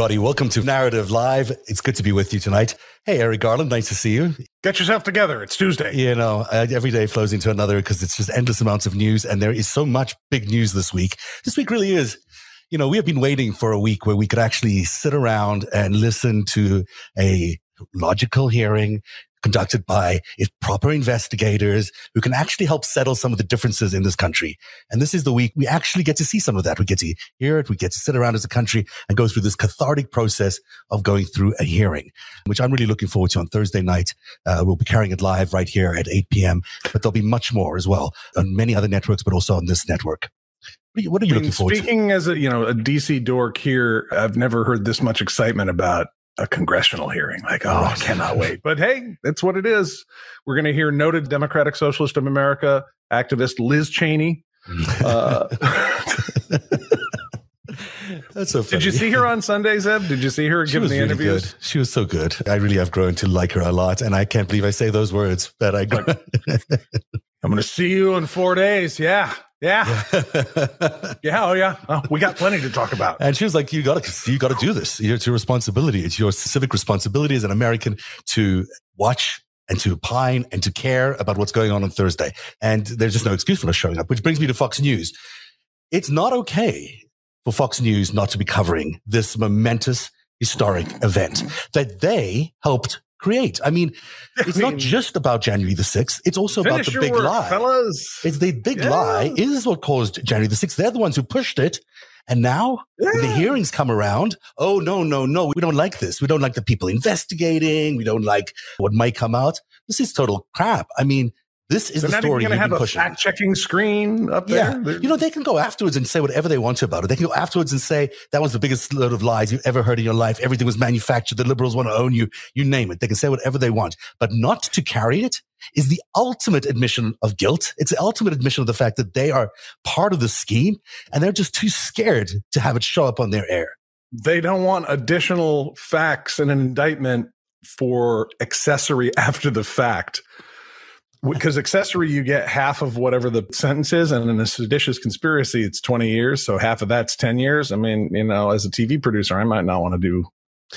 everybody. Welcome to Narativ Live. It's good to be with you tonight. Hey, Eric Garland, nice to see you. Get yourself together. It's Tuesday. You know, uh, every day flows into another because it's just endless amounts of news, and there is so much big news this week. This week really is. You know, we have been waiting for a week where we could actually sit around and listen to a logical hearing conducted by proper investigators who can actually help settle some of the differences in this country. And this is the week we actually get to see some of that. We get to hear it. We get to sit around as a country and go through this cathartic process of going through a hearing, which I'm really looking forward to on Thursday night. Uh, we'll be carrying it live right here at 8 p.m., but there'll be much more as well on many other networks, but also on this network. What are you, what are you I mean, looking forward speaking to? Speaking as a, you know, a DC dork here, I've never heard this much excitement about a congressional hearing. Like, oh, I cannot wait. But hey, that's what it is. We're going to hear noted Democratic Socialist of America activist Liz Cheney. Uh, That's so funny. Did you see her on Sunday, Zev? Did you see her giving the really interviews? Good. She was so good. I really have grown to like her a lot, and I can't believe I say those words. But I, I'm going to see you in four days. Yeah, yeah. yeah. Oh, yeah. Oh, we got plenty to talk about. And she was like, you got to, you got to do this. It's your responsibility. It's your civic responsibility as an American to watch and to pine and to care about what's going on on Thursday. And there's just no excuse for not showing up, which brings me to Fox News. It's not okay for Fox News not to be covering this momentous historic event that they helped create. I mean, it's I mean, not just about January the 6th. It's also about the big work, lie. Fellas. It's the big yeah. lie is what caused January the 6th. They're the ones who pushed it. And now yeah. the hearings come around. Oh, no, no, no. We don't like this. We don't like the people investigating. We don't like what might come out. This is total crap. I mean, this is They're the story you've have been pushing. Fact checking screen up there. You know, they can go afterwards and say whatever they want to about it. They can go afterwards and say that was the biggest load of lies you've ever heard in your life. Everything was manufactured. The liberals want to own you. You name it. They can say whatever they want, but not to carry it is the ultimate admission of guilt. It's the ultimate admission of the fact that they are part of the scheme and they're just too scared to have it show up on their air. They don't want additional facts and an indictment for accessory after the fact because accessory you get half of whatever the sentence is and in a seditious conspiracy it's 20 years so half of that's 10 years. I mean you know as a tv producer i might not want to do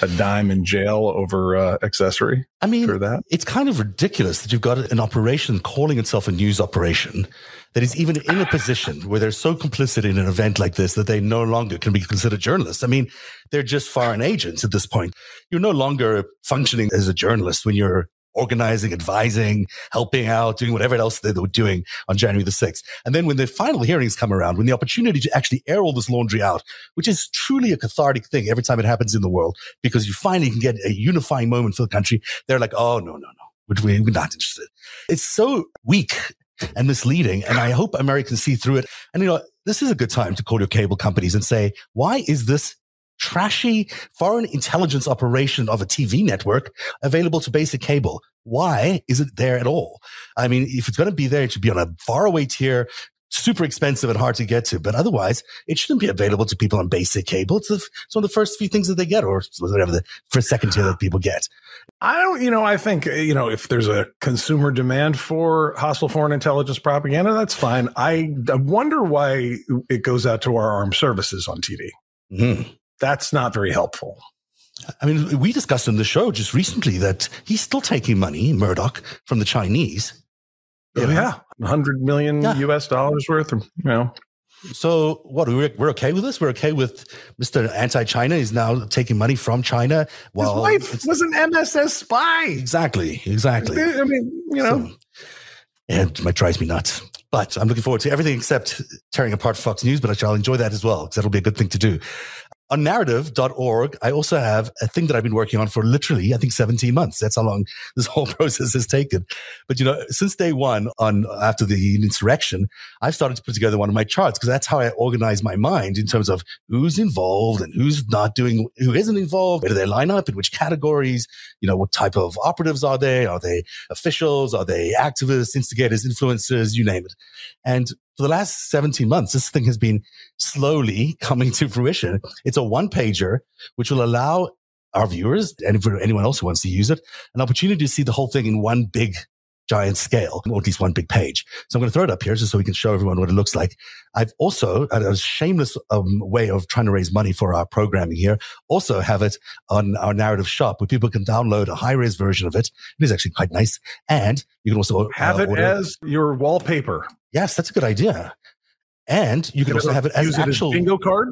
a dime in jail over uh, accessory i mean for that. it's kind of ridiculous that you've got an operation calling itself a news operation that is even in a position where they're so complicit in an event like this that they no longer can be considered journalists. I mean they're just foreign agents at this point. You're no longer functioning as a journalist when you're organizing, advising, helping out, doing whatever else they were doing on January the 6th. And then when the final hearings come around, when the opportunity to actually air all this laundry out, which is truly a cathartic thing every time it happens in the world, because you finally can get a unifying moment for the country, they're like, oh, no, no, no, we're not interested. It's so weak and misleading. And I hope Americans see through it. And, you know, this is a good time to call your cable companies and say, why is this trashy foreign intelligence operation of a TV network available to basic cable. Why is it there at all? I mean, if it's going to be there, it should be on a faraway tier, super expensive and hard to get to. But otherwise, it shouldn't be available to people on basic cable. It's, the, it's one of the first few things that they get, or whatever the first second tier that people get. I don't, you know, I think, you know, if there's a consumer demand for hostile foreign intelligence propaganda, that's fine. I, I wonder why it goes out to our armed services on TV. Mm-hmm that's not very helpful. I mean, we discussed in the show just recently that he's still taking money, Murdoch, from the Chinese. Oh, yeah, 100 million yeah. US dollars worth, you know. So what? We're, we're okay with this. We're okay with Mr. Anti-China. He's now taking money from China. Well, His wife was an MSS spy. Exactly. Exactly. I mean, you know, so, and it drives me nuts. But I'm looking forward to everything except tearing apart Fox News. But I'll enjoy that as well because that'll be a good thing to do on narativ.org, I also have a thing that I've been working on for literally, I think 17 months. That's how long this whole process has taken. But you know, since day one on after the insurrection, I've started to put together one of my charts because that's how I organize my mind in terms of who's involved and who's not doing, who isn't involved, where do they line up in which categories, you know, what type of operatives are they? Are they officials? Are they activists, instigators, influencers, you name it. And for the last 17 months, this thing has been slowly coming to fruition. It's a one pager, which will allow our viewers and for anyone else who wants to use it, an opportunity to see the whole thing in one big giant scale, or at least one big page. So I'm going to throw it up here just so we can show everyone what it looks like. I've also, a shameless um, way of trying to raise money for our programming here, also have it on our narrative shop where people can download a high res version of it. It is actually quite nice. And you can also have uh, it order. as your wallpaper. Yes, that's a good idea. And you can also have it as actual it as bingo card.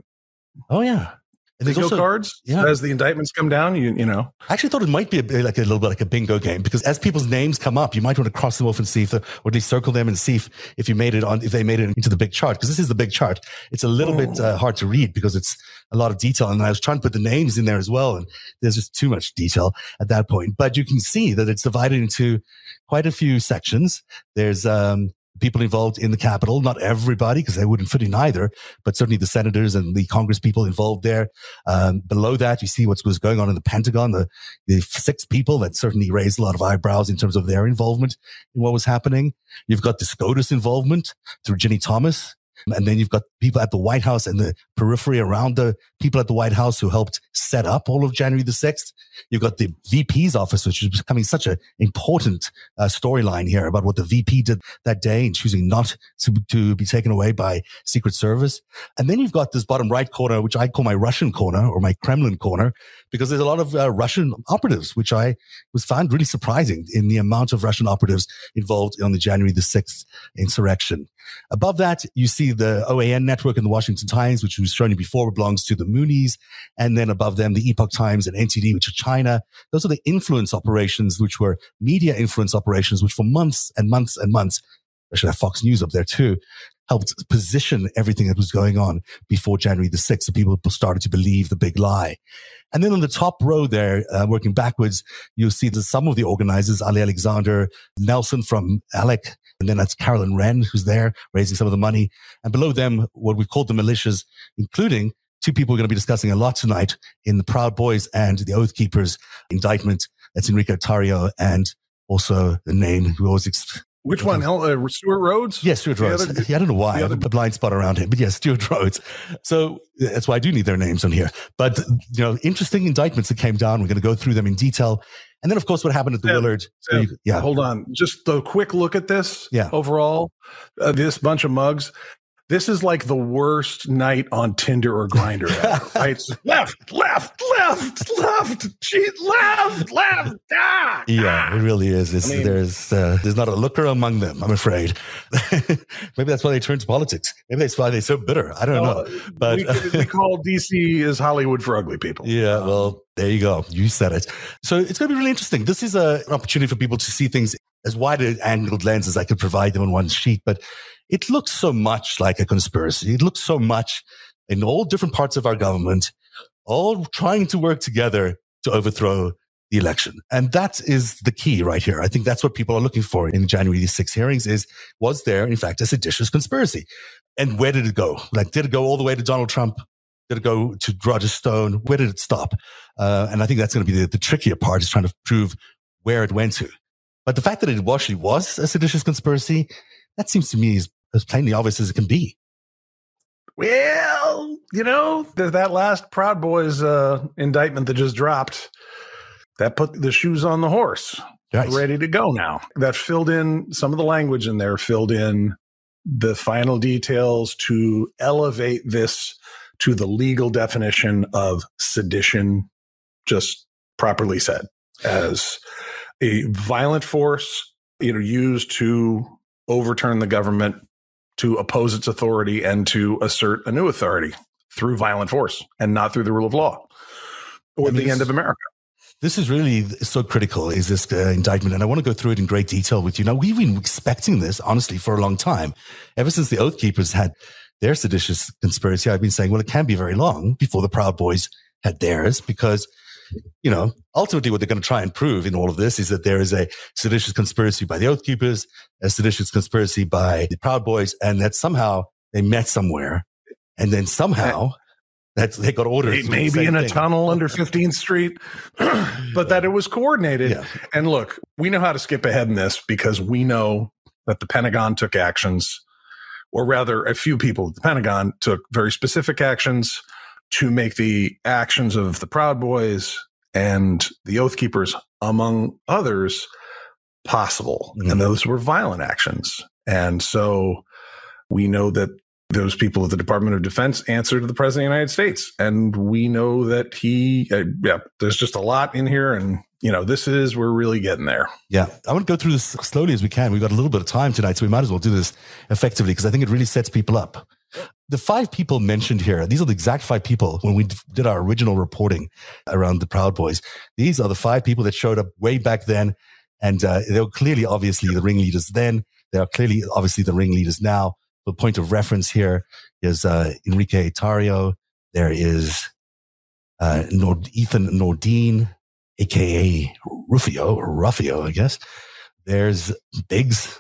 Oh yeah, and bingo also, cards yeah. as the indictments come down. You you know, I actually thought it might be a, like a little bit like a bingo game because as people's names come up, you might want to cross them off and see if, or at least circle them and see if, if you made it on if they made it into the big chart because this is the big chart. It's a little oh. bit uh, hard to read because it's a lot of detail, and I was trying to put the names in there as well, and there's just too much detail at that point. But you can see that it's divided into quite a few sections. There's um, people involved in the Capitol. Not everybody, because they wouldn't fit in either, but certainly the senators and the Congress people involved there. Um, below that, you see what was going on in the Pentagon. The, the six people that certainly raised a lot of eyebrows in terms of their involvement in what was happening. You've got the SCOTUS involvement through Ginny Thomas. And then you've got people at the White House and the periphery around the people at the White House who helped set up all of January the 6th. You've got the VP's office, which is becoming such an important uh, storyline here about what the VP did that day and choosing not to, to be taken away by Secret Service. And then you've got this bottom right corner, which I call my Russian corner or my Kremlin corner, because there's a lot of uh, Russian operatives, which I was found really surprising in the amount of Russian operatives involved on the January the 6th insurrection. Above that, you see the OAN network and the Washington Times, which was shown you before, belongs to the Moonies. And then above them, the Epoch Times and NTD, which are China. Those are the influence operations, which were media influence operations, which for months and months and months, I should have Fox News up there too, helped position everything that was going on before January the 6th. So people started to believe the big lie. And then on the top row there, uh, working backwards, you'll see that some of the organizers, Ali Alexander, Nelson from ALEC, and then that's Caroline Wren, who's there raising some of the money. And below them, what we called the militias, including two people we're going to be discussing a lot tonight in the Proud Boys and the Oath Keepers indictment. That's Enrique Tarrio and also the name who always which one? Uh, Stewart Rhodes? Yes, Stewart Rhodes. Other, yeah, I don't know why. I have a blind spot around him, but yes, Stewart Rhodes. So that's why I do need their names on here. But, you know, interesting indictments that came down. We're going to go through them in detail. And then, of course, what happened at the Sam, Willard. Sam, you, yeah. Hold on. Just a quick look at this. Yeah. Overall, uh, this bunch of mugs. This is like the worst night on Tinder or Grindr ever, right? left, left, left, left, cheat, left, left. Ah, yeah, ah. it really is. I mean, there's uh, there's not a looker among them. I'm afraid. Maybe that's why they turned to politics. Maybe that's why they're so bitter. I don't well, know. But we, we call DC is Hollywood for ugly people. Yeah, um, well, there you go. You said it. So it's going to be really interesting. This is a, an opportunity for people to see things as wide an angled lens as I could provide them on one sheet. But it looks so much like a conspiracy. It looks so much in all different parts of our government, all trying to work together to overthrow the election. And that is the key right here. I think that's what people are looking for in January 6 hearings is, was there, in fact, a seditious conspiracy? And where did it go? Like, did it go all the way to Donald Trump? Did it go to Roger Stone? Where did it stop? Uh, and I think that's going to be the, the trickier part is trying to prove where it went to. But the fact that it actually was a seditious conspiracy, that seems to me is as plainly obvious as it can be. Well, you know, that last Proud Boys uh, indictment that just dropped, that put the shoes on the horse, right. ready to go now. That filled in some of the language in there, filled in the final details to elevate this to the legal definition of sedition, just properly said, as a violent force, you know, used to overturn the government to oppose its authority and to assert a new authority through violent force and not through the rule of law or I mean, the end of America. This is really so critical, is this uh, indictment. And I want to go through it in great detail with you. Now, we've been expecting this, honestly, for a long time. Ever since the Oath Keepers had their seditious conspiracy, I've been saying, well, it can't be very long before the Proud Boys had theirs because you know, ultimately what they're going to try and prove in all of this is that there is a seditious conspiracy by the Oath Keepers, a seditious conspiracy by the Proud Boys, and that somehow they met somewhere and then somehow that they got orders. Maybe in a thing. tunnel under 15th Street, but that it was coordinated. Yeah. And look, we know how to skip ahead in this because we know that the Pentagon took actions, or rather, a few people at the Pentagon took very specific actions to make the actions of the Proud Boys and the Oath Keepers, among others, possible. Mm-hmm. And those were violent actions. And so we know that those people at the Department of Defense answer to the President of the United States. And we know that he, uh, yeah, there's just a lot in here. And, you know, this is, we're really getting there. Yeah. I want to go through this slowly as we can. We've got a little bit of time tonight, so we might as well do this effectively because I think it really sets people up. The five people mentioned here, these are the exact five people when we did our original reporting around the Proud Boys. These are the five people that showed up way back then. And uh, they were clearly, obviously, the ringleaders then. They are clearly, obviously, the ringleaders now. The point of reference here is uh, Enrique Tarrio. There is uh, Nord- Ethan Nordean, aka Rufio or Ruffio, I guess. There's Biggs,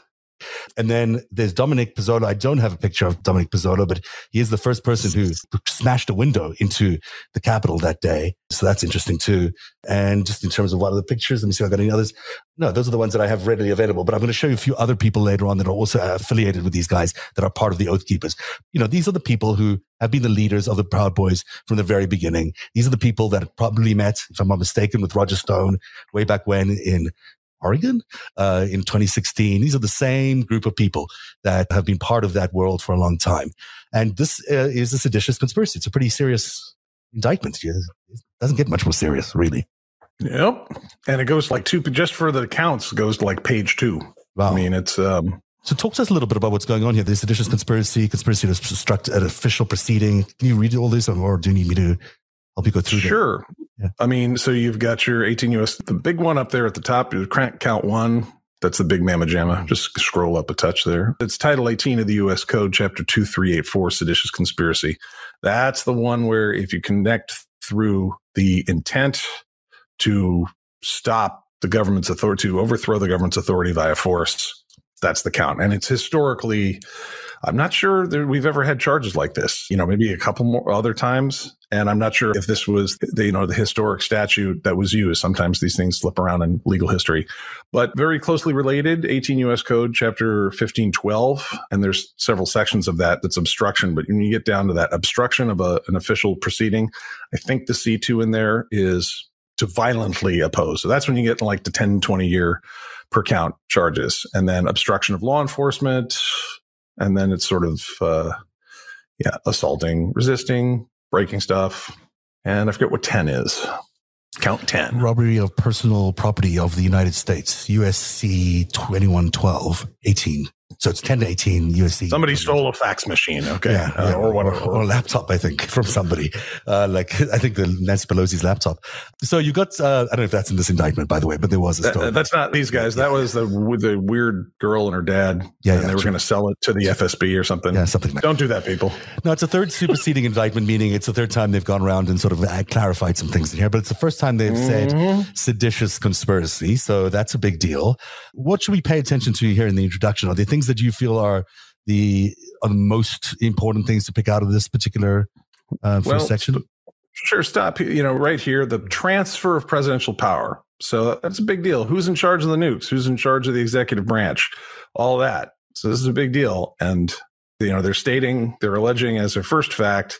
and then there's Dominic Pezzola. I don't have a picture of Dominic Pezzola, but he is the first person who smashed a window into the Capitol that day. So that's interesting too. And just in terms of what are the pictures, let me see if I got any others. No, those are the ones that I have readily available, but I'm going to show you a few other people later on that are also uh, affiliated with these guys that are part of the Oath Keepers. You know, these are the people who have been the leaders of the Proud Boys from the very beginning. These are the people that probably met, if I'm not mistaken, with Roger Stone way back when in Oregon uh, in 2016. These are the same group of people that have been part of that world for a long time. And this uh, is a seditious conspiracy. It's a pretty serious indictment. It doesn't get much more serious, really. Yep. And it goes like two, just for the counts, goes to like page two. Wow. I mean, it's. Um, so talk to us a little bit about what's going on here. The seditious conspiracy, conspiracy to obstruct an official proceeding. Can you read all this or do you need me to help you go through Sure. Yeah. I mean, so you've got your 18 US, the big one up there at the top, your crank count one. That's the big mamma jamma. Just scroll up a touch there. It's Title 18 of the U.S. Code, Chapter 2384, Seditious Conspiracy. That's the one where if you connect through the intent to stop the government's authority, to overthrow the government's authority via force, that's the count. And it's historically I'm not sure that we've ever had charges like this. You know, maybe a couple more other times. And I'm not sure if this was the, you know, the historic statute that was used. Sometimes these things slip around in legal history, but very closely related 18 U.S. Code, chapter 1512. And there's several sections of that that's obstruction. But when you get down to that obstruction of a, an official proceeding, I think the C2 in there is to violently oppose. So that's when you get like the 10, 20 year per count charges. And then obstruction of law enforcement, and then it's sort of uh, yeah, assaulting, resisting, breaking stuff, and I forget what ten is. Count ten. Robbery of personal property of the United States, USC 2112, 18. So it's 10 to 18 USD. Somebody stole a fax machine. Okay. Yeah, uh, yeah. Or, or, or, a laptop, I think, from somebody. Uh, like, I think the Nancy Pelosi's laptop. So you got, uh, I don't know if that's in this indictment, by the way, but there was a story. That, that's not these guys. That was the, the weird girl and her dad. Yeah. And yeah, they were going to sell it to the FSB or something. Yeah, something like Don't do that, people. No, it's a third superseding indictment, meaning it's the third time they've gone around and sort of uh, clarified some things in here, but it's the first time they've mm-hmm. said seditious conspiracy. So that's a big deal. What should we pay attention to here in the introduction? Are there things that you feel are the are the most important things to pick out of this particular uh, first well, section? Sure. Stop. You know, right here, the transfer of presidential power. So that's a big deal. Who's in charge of the nukes? Who's in charge of the executive branch? All that. So this is a big deal. And you know, they're stating, they're alleging as their first fact,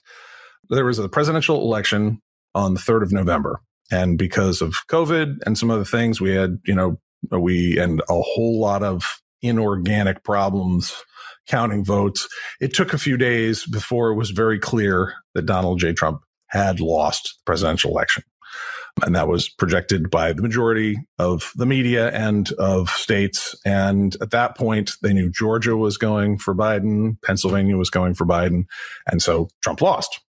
there was a presidential election on the 3rd of November. And because of COVID and some other things, we had, you know, we and a whole lot of inorganic problems counting votes. It took a few days before it was very clear that Donald J. Trump had lost the presidential election. And that was projected by the majority of the media and of states. And at that point, they knew Georgia was going for Biden, Pennsylvania was going for Biden. And so Trump lost.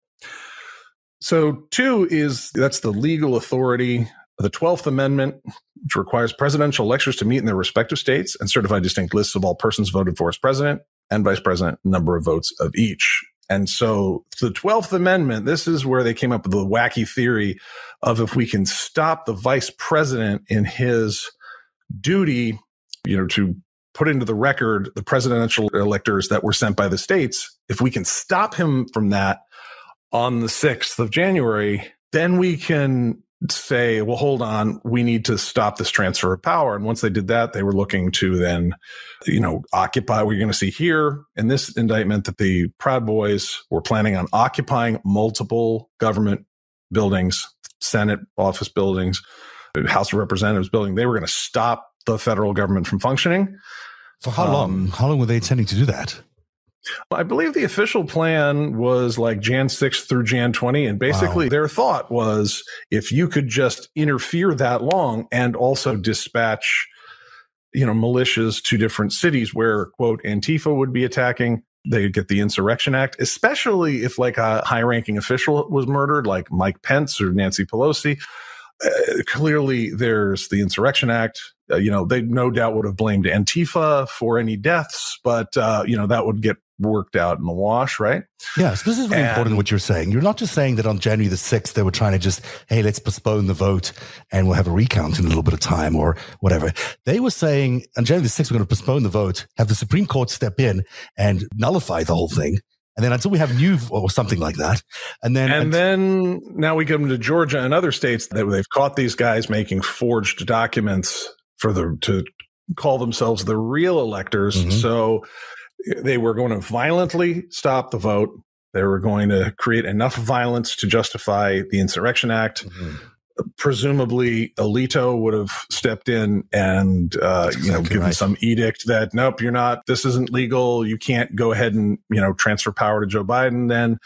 So, two is that's the legal authority the 12th Amendment, which requires presidential electors to meet in their respective states and certify distinct lists of all persons voted for as president and vice president, number of votes of each. And so the 12th Amendment, this is where they came up with the wacky theory of if we can stop the vice president in his duty, you know, to put into the record the presidential electors that were sent by the states, if we can stop him from that on the 6th of January, then we can say, well, hold on, we need to stop this transfer of power. And once they did that, they were looking to then, you know, occupy. We're going to see here in this indictment that the Proud Boys were planning on occupying multiple government buildings, Senate office buildings, House of Representatives building. They were going to stop the federal government from functioning. For how long? Um, how long were they intending to do that? I believe the official plan was like Jan 6 through Jan 20. And basically, Wow. their thought was if you could just interfere that long and also dispatch, you know, militias to different cities where, quote, Antifa would be attacking, they would get the Insurrection Act, especially if like a high ranking official was murdered, like Mike Pence or Nancy Pelosi. Uh, clearly, there's the Insurrection Act. Uh, you know, they no doubt would have blamed Antifa for any deaths, but, uh, you know, that would get worked out in the wash, right? Yes, this is really And- important what you're saying. You're not just saying that on January the 6th, they were trying to just, hey, let's postpone the vote and we'll have a recount in a little bit of time or whatever. They were saying on January the 6th, we're going to postpone the vote, have the Supreme Court step in and nullify the whole thing. And then until we have new or something like that. And then, And then now we come to Georgia and other states that they've caught these guys making forged documents for the to call themselves the real electors. Mhm. So they were going to violently stop the vote. They were going to create enough violence to justify the Insurrection Act. Mhm. Presumably, Alito would have stepped in and uh, That's you know given right. some edict that nope, you're not. This isn't legal. You can't go ahead and you know transfer power to Joe Biden. Then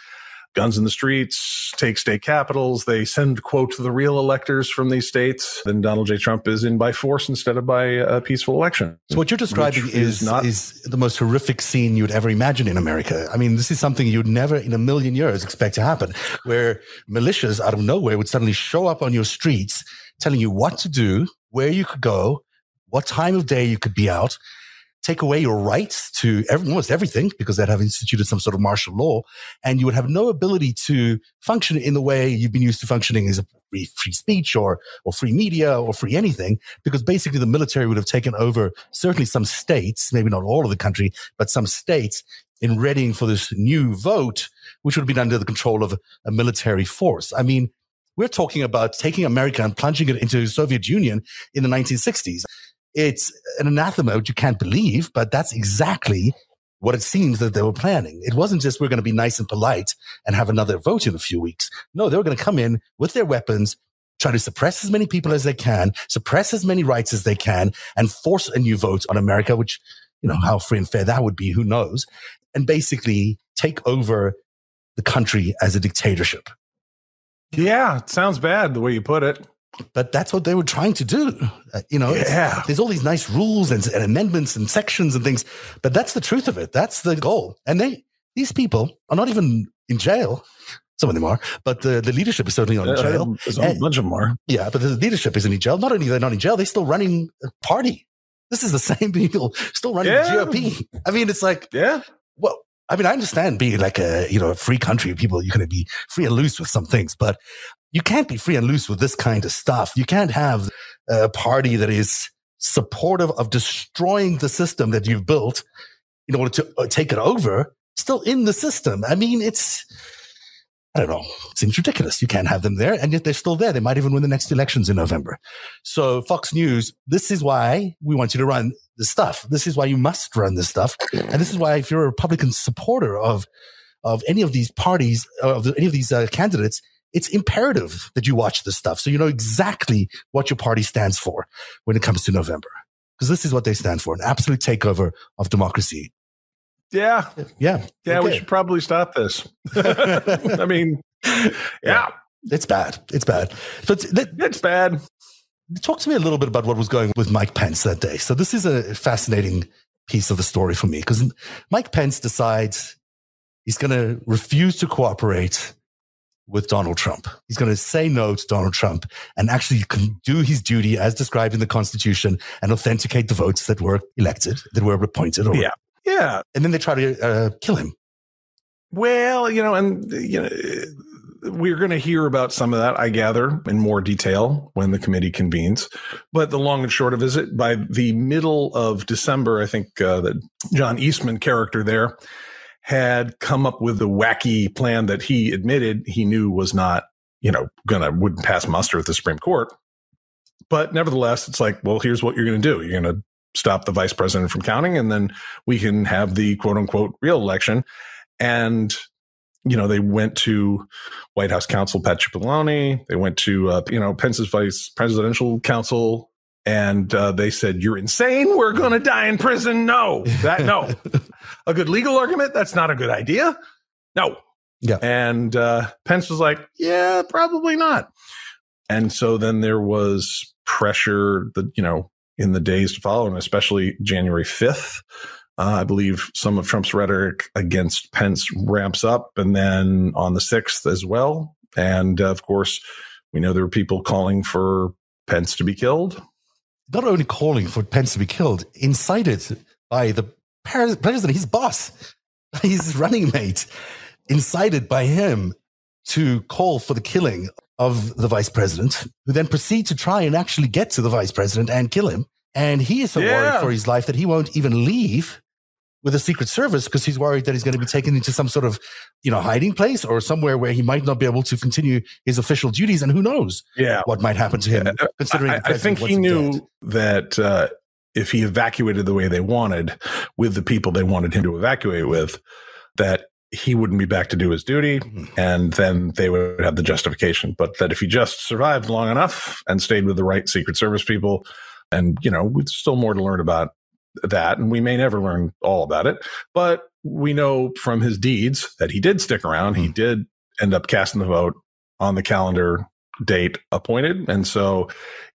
guns in the streets, take state capitals. They send quote the real electors from these states. Then Donald J. Trump is in by force instead of by a peaceful election. So what you're describing is is not- is the most horrific scene you'd ever imagine in America. I mean, this is something you'd never in a million years expect to happen, where militias out of nowhere would suddenly show up on your streets, telling you what to do, where you could go, what time of day you could be out, take away your rights to every, almost everything because they'd have instituted some sort of martial law, and you would have no ability to function in the way you've been used to functioning as a free, free speech or or free media or free anything because basically the military would have taken over certainly some states, maybe not all of the country, but some states in readying for this new vote, which would have been under the control of a military force. I mean, we're talking about taking America and plunging it into the Soviet Union in the 1960s. It's an anathema, which you can't believe, but that's exactly what it seems that they were planning. It wasn't just we're going to be nice and polite and have another vote in a few weeks. No, they were going to come in with their weapons, try to suppress as many people as they can, suppress as many rights as they can, and force a new vote on America, which, you know, how free and fair that would be, who knows, and basically take over the country as a dictatorship. Yeah, it sounds bad the way you put it. But that's what they were trying to do. Uh, you know, Yeah. there's all these nice rules and, and amendments and sections and things, but that's the truth of it. That's the goal. And they, these people are not even in jail. Some of them are, but the, the leadership is certainly not in jail. Uh, There's a bunch of them are. Yeah, but the leadership isn't in jail. Not only they're not in jail, they're still running a party. This is the same people still running Yeah. the GOP. I mean, it's like, Yeah. well, I mean, I understand being like a, you know, a free country, people, you're going to be free and loose with some things, but you can't be free and loose with this kind of stuff. You can't have a party that is supportive of destroying the system that you've built in order to uh, take it over still in the system. I mean, it's, I don't know. It seems ridiculous. You can't have them there, and yet they're still there. They might even win the next elections in November. So, Fox News, this is why we want you to run this stuff. This is why you must run this stuff, and this is why, if you're a Republican supporter of of any of these parties, of the, any of these uh, candidates, it's imperative that you watch this stuff so you know exactly what your party stands for when it comes to November, because this is what they stand for: an absolute takeover of democracy. Yeah. Yeah, Yeah. We should probably stop this. I mean, yeah, it's bad. It's bad. But th- it's bad. Talk to me a little bit about what was going with Mike Pence that day. So this is a fascinating piece of the story for me because Mike Pence decides he's going to refuse to cooperate with Donald Trump. He's going to say no to Donald Trump and actually can do his duty as described in the Constitution and authenticate the votes that were elected, that were appointed. Or, Yeah. Yeah. And then they try to uh, kill him. Well, you know, and you know, we're going to hear about some of that, I gather, in more detail when the committee convenes. But the long and short of it is, it by the middle of December, I think uh, that John Eastman character there had come up with the wacky plan that he admitted he knew was not, you know, gonna wouldn't pass muster at the Supreme Court. But nevertheless, it's like, well, here's what you're going to do. You're going to stop the vice president from counting, and then we can have the quote unquote real election. And you know, they went to White House counsel Pat Cipollone. They went to uh, you know Pence's vice presidential counsel and uh, they said, "You're insane. We're going to die in prison." No, that no, a good legal argument. That's not a good idea. No. Yeah. And uh, Pence was like, "Yeah, probably not." And so then there was pressure that you know in the days to follow, and especially January fifth. Uh, I believe some of Trump's rhetoric against Pence ramps up, and then on the sixth as well. And uh, of course, we know there were people calling for Pence to be killed not only calling for Pence to be killed, incited by the president, his boss, his running mate, incited by him to call for the killing of the vice president, who then proceed to try and actually get to the vice president and kill him. And he is so yeah. worried for his life that he won't even leave with the Secret Service because he's worried that he's going to be taken into some sort of, you know, hiding place or somewhere where he might not be able to continue his official duties. And who knows yeah. what might happen to him, yeah. considering I, I think he knew dead. that uh, if he evacuated the way they wanted with the people they wanted him to evacuate with, that he wouldn't be back to do his duty mm-hmm. and then they would have the justification. But that if he just survived long enough and stayed with the right Secret Service people, and you know, with still more to learn about that, and we may never learn all about it, but we know from his deeds that he did stick around. Mm-hmm. He hmm. did end up casting the vote on the calendar date appointed. And so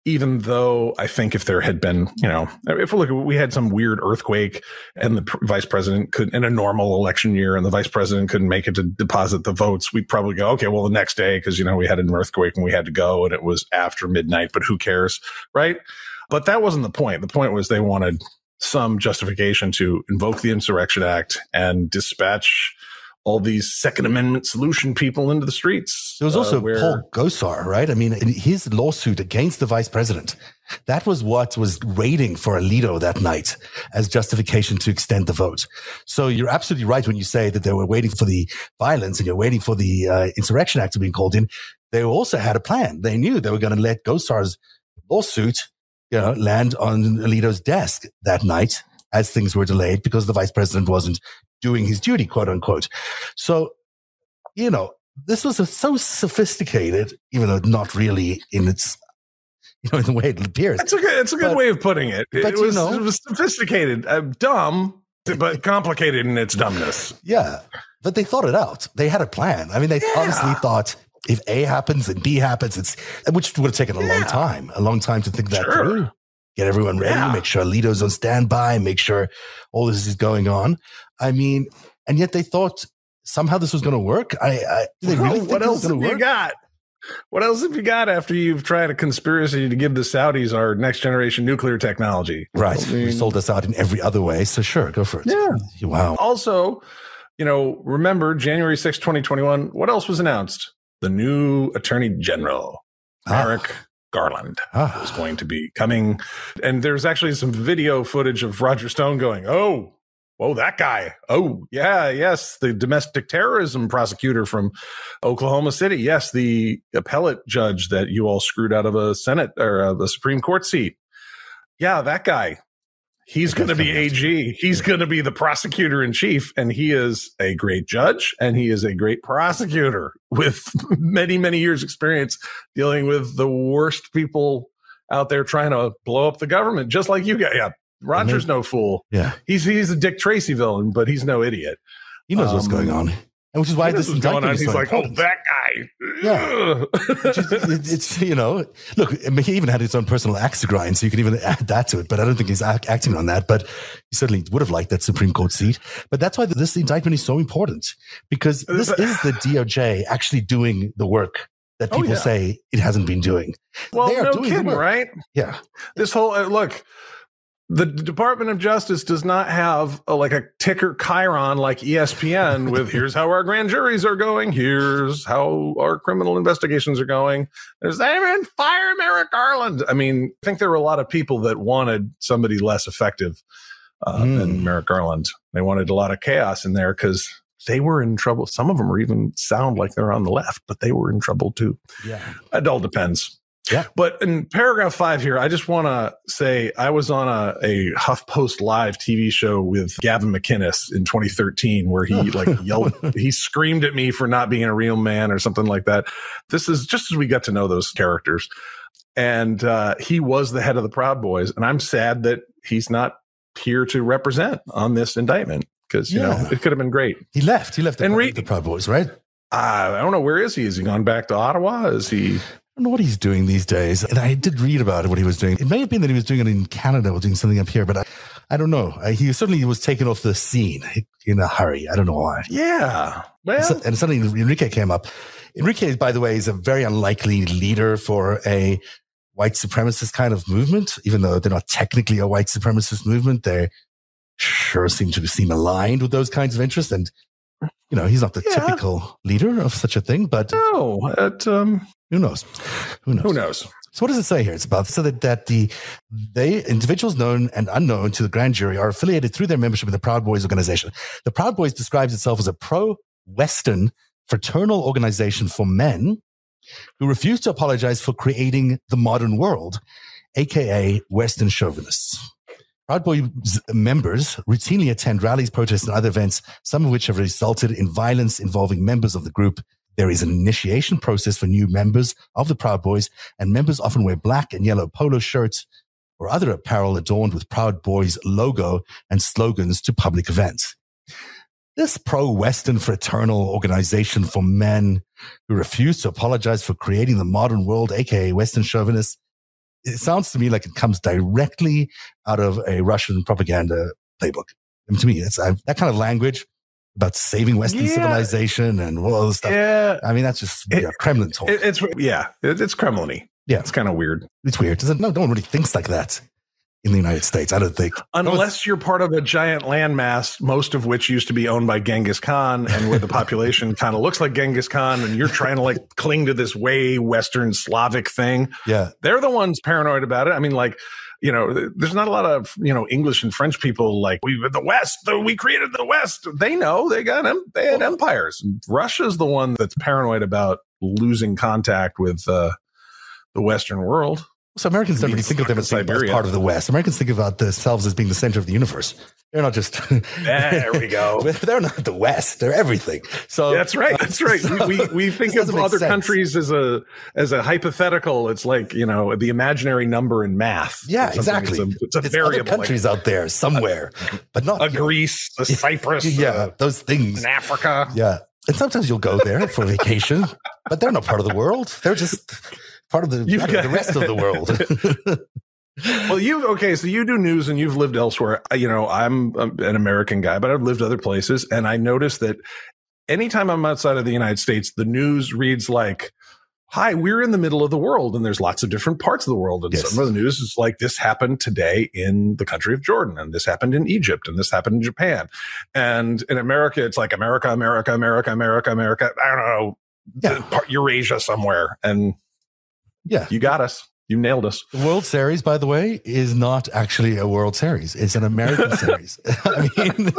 even though I think if there had been, you know, if we look, we had some weird earthquake and the vice president could, in a normal election year, and the vice president couldn't make it to deposit the votes, we'd probably go, okay, well, the next day, because, you know, we had an earthquake and we had to go and it was after midnight, but who cares? Right. But that wasn't the point. The point was they wanted some justification to invoke the Insurrection Act and dispatch all these Second Amendment solution people into the streets. There was also uh, where, Paul Gosar, right? I mean, his lawsuit against the vice president, that was what was raiding for Alito that night as justification to extend the vote. So you're absolutely right when you say that they were waiting for the violence and you're waiting for the uh, Insurrection Act to be called in. They also had a plan. They knew they were going to let Gosar's lawsuit you know, land on Alito's desk that night as things were delayed because the vice president wasn't doing his duty, quote unquote. So, you know, this was a, so sophisticated, even though not really in its, you know, in the way it appears. That's a good, that's a good but, way of putting it. It, was, know, it was sophisticated, uh, dumb, but complicated in its dumbness. Yeah. But they thought it out. They had a plan. I mean, they yeah. honestly thought if A happens and B happens, it's which would have taken a yeah. long time, a long time to think that sure. through. Get everyone ready, yeah. make sure Alito's on standby, make sure all this is going on. I mean, and yet they thought somehow this was going to work. I, I they really what else have work? you got? What else have you got after you've tried a conspiracy to give the Saudis our next generation nuclear technology? Right. I mean, we sold us out in every other way. So sure, go for it. Yeah. Wow. Also, you know, remember January 6, 2021, what else was announced? The new attorney general, ah. Merrick Garland, ah. is going to be coming. And there's actually some video footage of Roger Stone going, Oh, oh, that guy. Oh, yeah, yes, the domestic terrorism prosecutor from Oklahoma City. Yes, the appellate judge that you all screwed out of a Senate or a Supreme Court seat. Yeah, that guy. He's going to be AG. He's going to be the prosecutor in chief. And he is a great judge and he is a great prosecutor with many, many years experience dealing with the worst people out there trying to blow up the government, just like you got. Yeah. Roger's no fool. Yeah. He's, he's a Dick Tracy villain, but he's no idiot. He knows um, what's going on which is why this indictment is going on. He's so like, oh, that guy. Yeah, is, it's you know, look, he even had his own personal axe to grind, so you can even add that to it. But I don't think he's act- acting on that. But he certainly would have liked that Supreme Court seat. But that's why this indictment is so important because this is the DOJ actually doing the work that oh, people oh, yeah. say it hasn't been doing. Well, no kidding, right? Yeah. This whole uh, look the Department of Justice does not have a, like a ticker chyron like ESPN with here's how our grand juries are going, here's how our criminal investigations are going. There's even fire Merrick Garland. I mean, I think there were a lot of people that wanted somebody less effective uh, mm. than Merrick Garland. They wanted a lot of chaos in there because they were in trouble. Some of them are even sound like they're on the left, but they were in trouble too. Yeah, it all depends. Yeah. But in paragraph five here, I just want to say I was on a, a HuffPost Live TV show with Gavin McInnes in 2013 where he like yelled, he screamed at me for not being a real man or something like that. This is just as we get to know those characters. and uh, he was the head of the Proud Boys. And I'm sad that he's not here to represent on this indictment because you yeah. know it could have been great. He left. He left the, and re- the Proud Boys, right? Uh, I don't know where is he. Is he gone back to Ottawa? Is he? I don't know what he's doing these days. And I did read about what he was doing. It may have been that he was doing it in Canada or doing something up here, but I, I don't know. Uh, he certainly was taken off the scene in a hurry. I don't know why. Yeah. Well, and suddenly Enrique came up. Enrique, by the way, is a very unlikely leader for a white supremacist kind of movement, even though they're not technically a white supremacist movement. They sure seem to seem aligned with those kinds of interests. And, you know, he's not the yeah. typical leader of such a thing, but no, it, um, who knows? Who knows? Who knows? So what does it say here? It's about so that, that the they individuals known and unknown to the grand jury are affiliated through their membership in the Proud Boys organization. The Proud Boys describes itself as a pro-Western fraternal organization for men who refuse to apologize for creating the modern world, aka Western chauvinists. Proud Boys members routinely attend rallies, protests, and other events, some of which have resulted in violence involving members of the group. There is an initiation process for new members of the Proud Boys, and members often wear black and yellow polo shirts or other apparel adorned with Proud Boys logo and slogans to public events. This pro Western fraternal organization for men who refuse to apologize for creating the modern world, aka Western chauvinists, it sounds to me like it comes directly out of a Russian propaganda playbook. And to me, it's uh, that kind of language about saving Western yeah. civilization and all this stuff. Yeah. I mean, that's just it, yeah, Kremlin talk. It, it's, yeah, it, it's Kremlin-y. Yeah. It's kind of weird. It's weird. No, no one really thinks like that in the United States. I don't think. Unless you're part of a giant landmass, most of which used to be owned by Genghis Khan and where the population kind of looks like Genghis Khan and you're trying to like cling to this way Western Slavic thing. Yeah. They're the ones paranoid about it. I mean, like, you know, there's not a lot of, you know, English and French people like we the West, the, we created the West. They know they got them. They had empires. Russia's the one that's paranoid about losing contact with uh, the Western world. So Americans don't really think of them as, as part of the West. Americans think about themselves as being the center of the universe. They're not just. there we go. They're not the West. They're everything. So that's right. That's right. So, we, we, think of other sense. countries as a as a hypothetical. It's like you know the imaginary number in math. Yeah, exactly. It's a, it's a it's variable. Other countries like, out there somewhere, but not a Greece, a Cyprus. Yeah, uh, those things in Africa. Yeah, and sometimes you'll go there for vacation, but they're not part of the world. They're just part of the, got, the rest of the world. well, you okay? So you do news and you've lived elsewhere. You know, I'm an American guy, but I've lived other places, and I noticed that anytime I'm outside of the United States, the news reads like, "Hi, we're in the middle of the world, and there's lots of different parts of the world." And yes. some of the news is like, "This happened today in the country of Jordan, and this happened in Egypt, and this happened in Japan." And in America, it's like America, America, America, America, America. I don't know, yeah. Eurasia somewhere, and yeah. You got us. You nailed us. The World Series, by the way, is not actually a World Series. It's an American Series. I mean,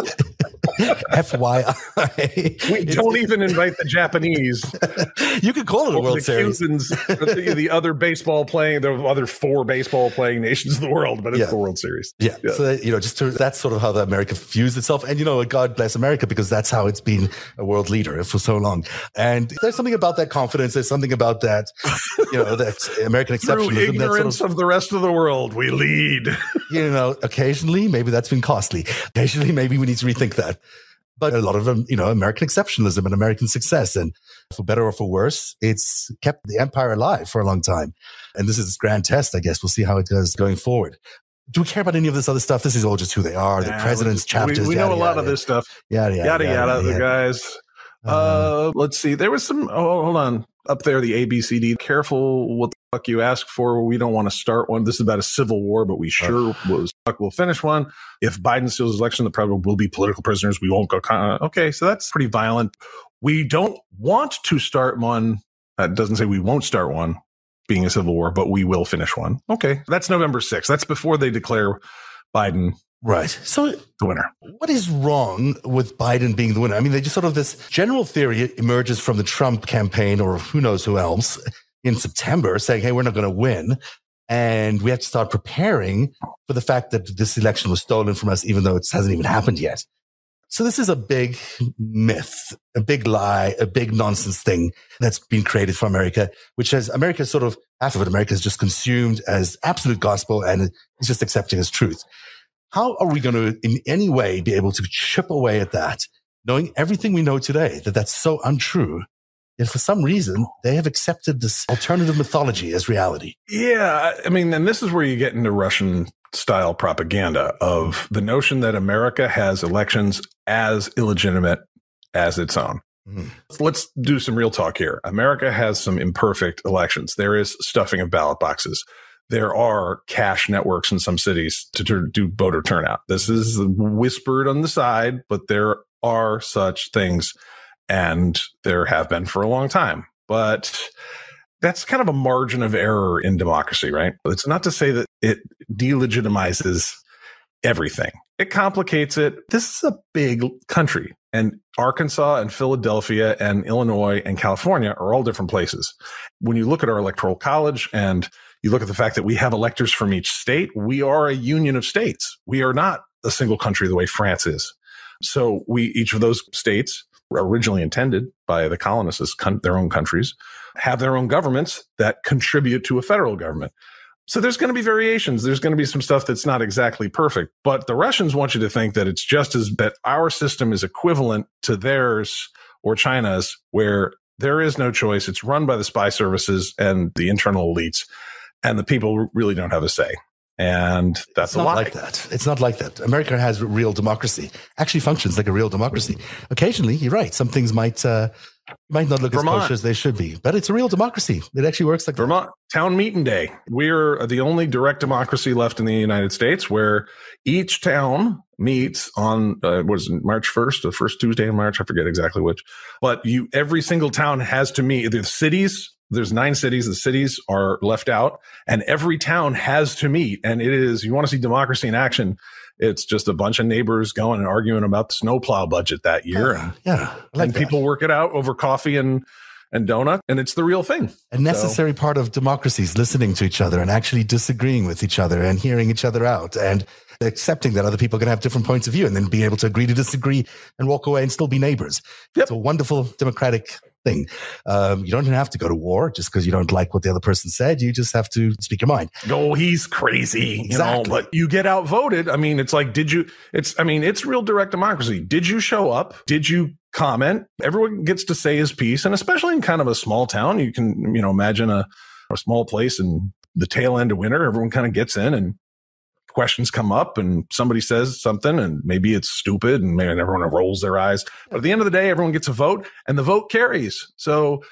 FYI. We don't even invite the Japanese. You could call it a World the Series. Cubans, the, the, other baseball playing, the other four baseball playing nations of the world, but it's yeah. the World Series. Yeah. yeah. So, that, you know, just to, that's sort of how the America fused itself. And, you know, God bless America because that's how it's been a world leader for so long. And there's something about that confidence. There's something about that, you know, that American exceptionalism. Through ignorance sort of, of the rest of the world, we lead. you know, occasionally, maybe that's been costly. Occasionally, maybe we need to rethink that but a lot of them, you know, American exceptionalism and American success. And for better or for worse, it's kept the empire alive for a long time. And this is its grand test, I guess. We'll see how it does going forward. Do we care about any of this other stuff? This is all just who they are, the president's chapters. We, we know yada, a lot yada, of this stuff. Yada, yada, yada, yada, the guys. Uh, uh, let's see. There was some, oh, hold on. Up there, the ABCD. Careful what the fuck you ask for. We don't want to start one. This is about a civil war, but we sure was fuck will finish one. If Biden steals election, the president will be political prisoners. We won't go. Con- okay, so that's pretty violent. We don't want to start one. That doesn't say we won't start one, being a civil war, but we will finish one. Okay, that's November 6th. That's before they declare Biden Right. So the winner. What is wrong with Biden being the winner? I mean, they just sort of this general theory emerges from the Trump campaign or who knows who else in September saying, Hey, we're not going to win. And we have to start preparing for the fact that this election was stolen from us, even though it hasn't even happened yet. So this is a big myth, a big lie, a big nonsense thing that's been created for America, which has America sort of half of it, America is just consumed as absolute gospel and it's just accepting as truth. How are we going to in any way be able to chip away at that, knowing everything we know today that that's so untrue? Yet for some reason, they have accepted this alternative mythology as reality. Yeah. I mean, and this is where you get into Russian style propaganda of the notion that America has elections as illegitimate as its own. Mm-hmm. Let's do some real talk here. America has some imperfect elections. There is stuffing of ballot boxes. There are cash networks in some cities to do voter turnout. This is whispered on the side, but there are such things and there have been for a long time. But that's kind of a margin of error in democracy, right? It's not to say that it delegitimizes everything. It complicates it. This is a big country and Arkansas and Philadelphia and Illinois and California are all different places. When you look at our electoral college and you look at the fact that we have electors from each state, we are a union of states. We are not a single country the way France is. So we, each of those states originally intended by the colonists as con- their own countries, have their own governments that contribute to a federal government. So there's going to be variations. There's going to be some stuff that's not exactly perfect, but the Russians want you to think that it's just as that our system is equivalent to theirs or China's, where there is no choice. It's run by the spy services and the internal elites, and the people really don't have a say. And that's it's not lie. like that. It's not like that. America has real democracy. Actually, functions like a real democracy. Occasionally, you're right. Some things might uh, might not look Vermont. as kosher as they should be, but it's a real democracy. It actually works like Vermont that. town meeting day. We're the only direct democracy left in the United States, where each town meets on uh, was March first, the first Tuesday in March. I forget exactly which, but you every single town has to meet. The cities there's nine cities. The cities are left out, and every town has to meet. And it is you want to see democracy in action. It's just a bunch of neighbors going and arguing about the snowplow budget that year, yeah, and, yeah, like and people work it out over coffee and and donut, and it's the real thing. A necessary so. part of democracy is listening to each other and actually disagreeing with each other and hearing each other out and accepting that other people are going to have different points of view and then being able to agree to disagree and walk away and still be neighbors. Yep. It's a wonderful democratic thing. Um, you don't even have to go to war just because you don't like what the other person said. You just have to speak your mind. Go, oh, he's crazy, exactly. you know. But you get outvoted. I mean, it's like, did you? It's, I mean, it's real direct democracy. Did you show up? Did you comment? Everyone gets to say his piece, and especially in kind of a small town, you can, you know, imagine a, a small place in the tail end of winter. Everyone kind of gets in and questions come up and somebody says something and maybe it's stupid and maybe everyone rolls their eyes. But at the end of the day, everyone gets a vote and the vote carries. So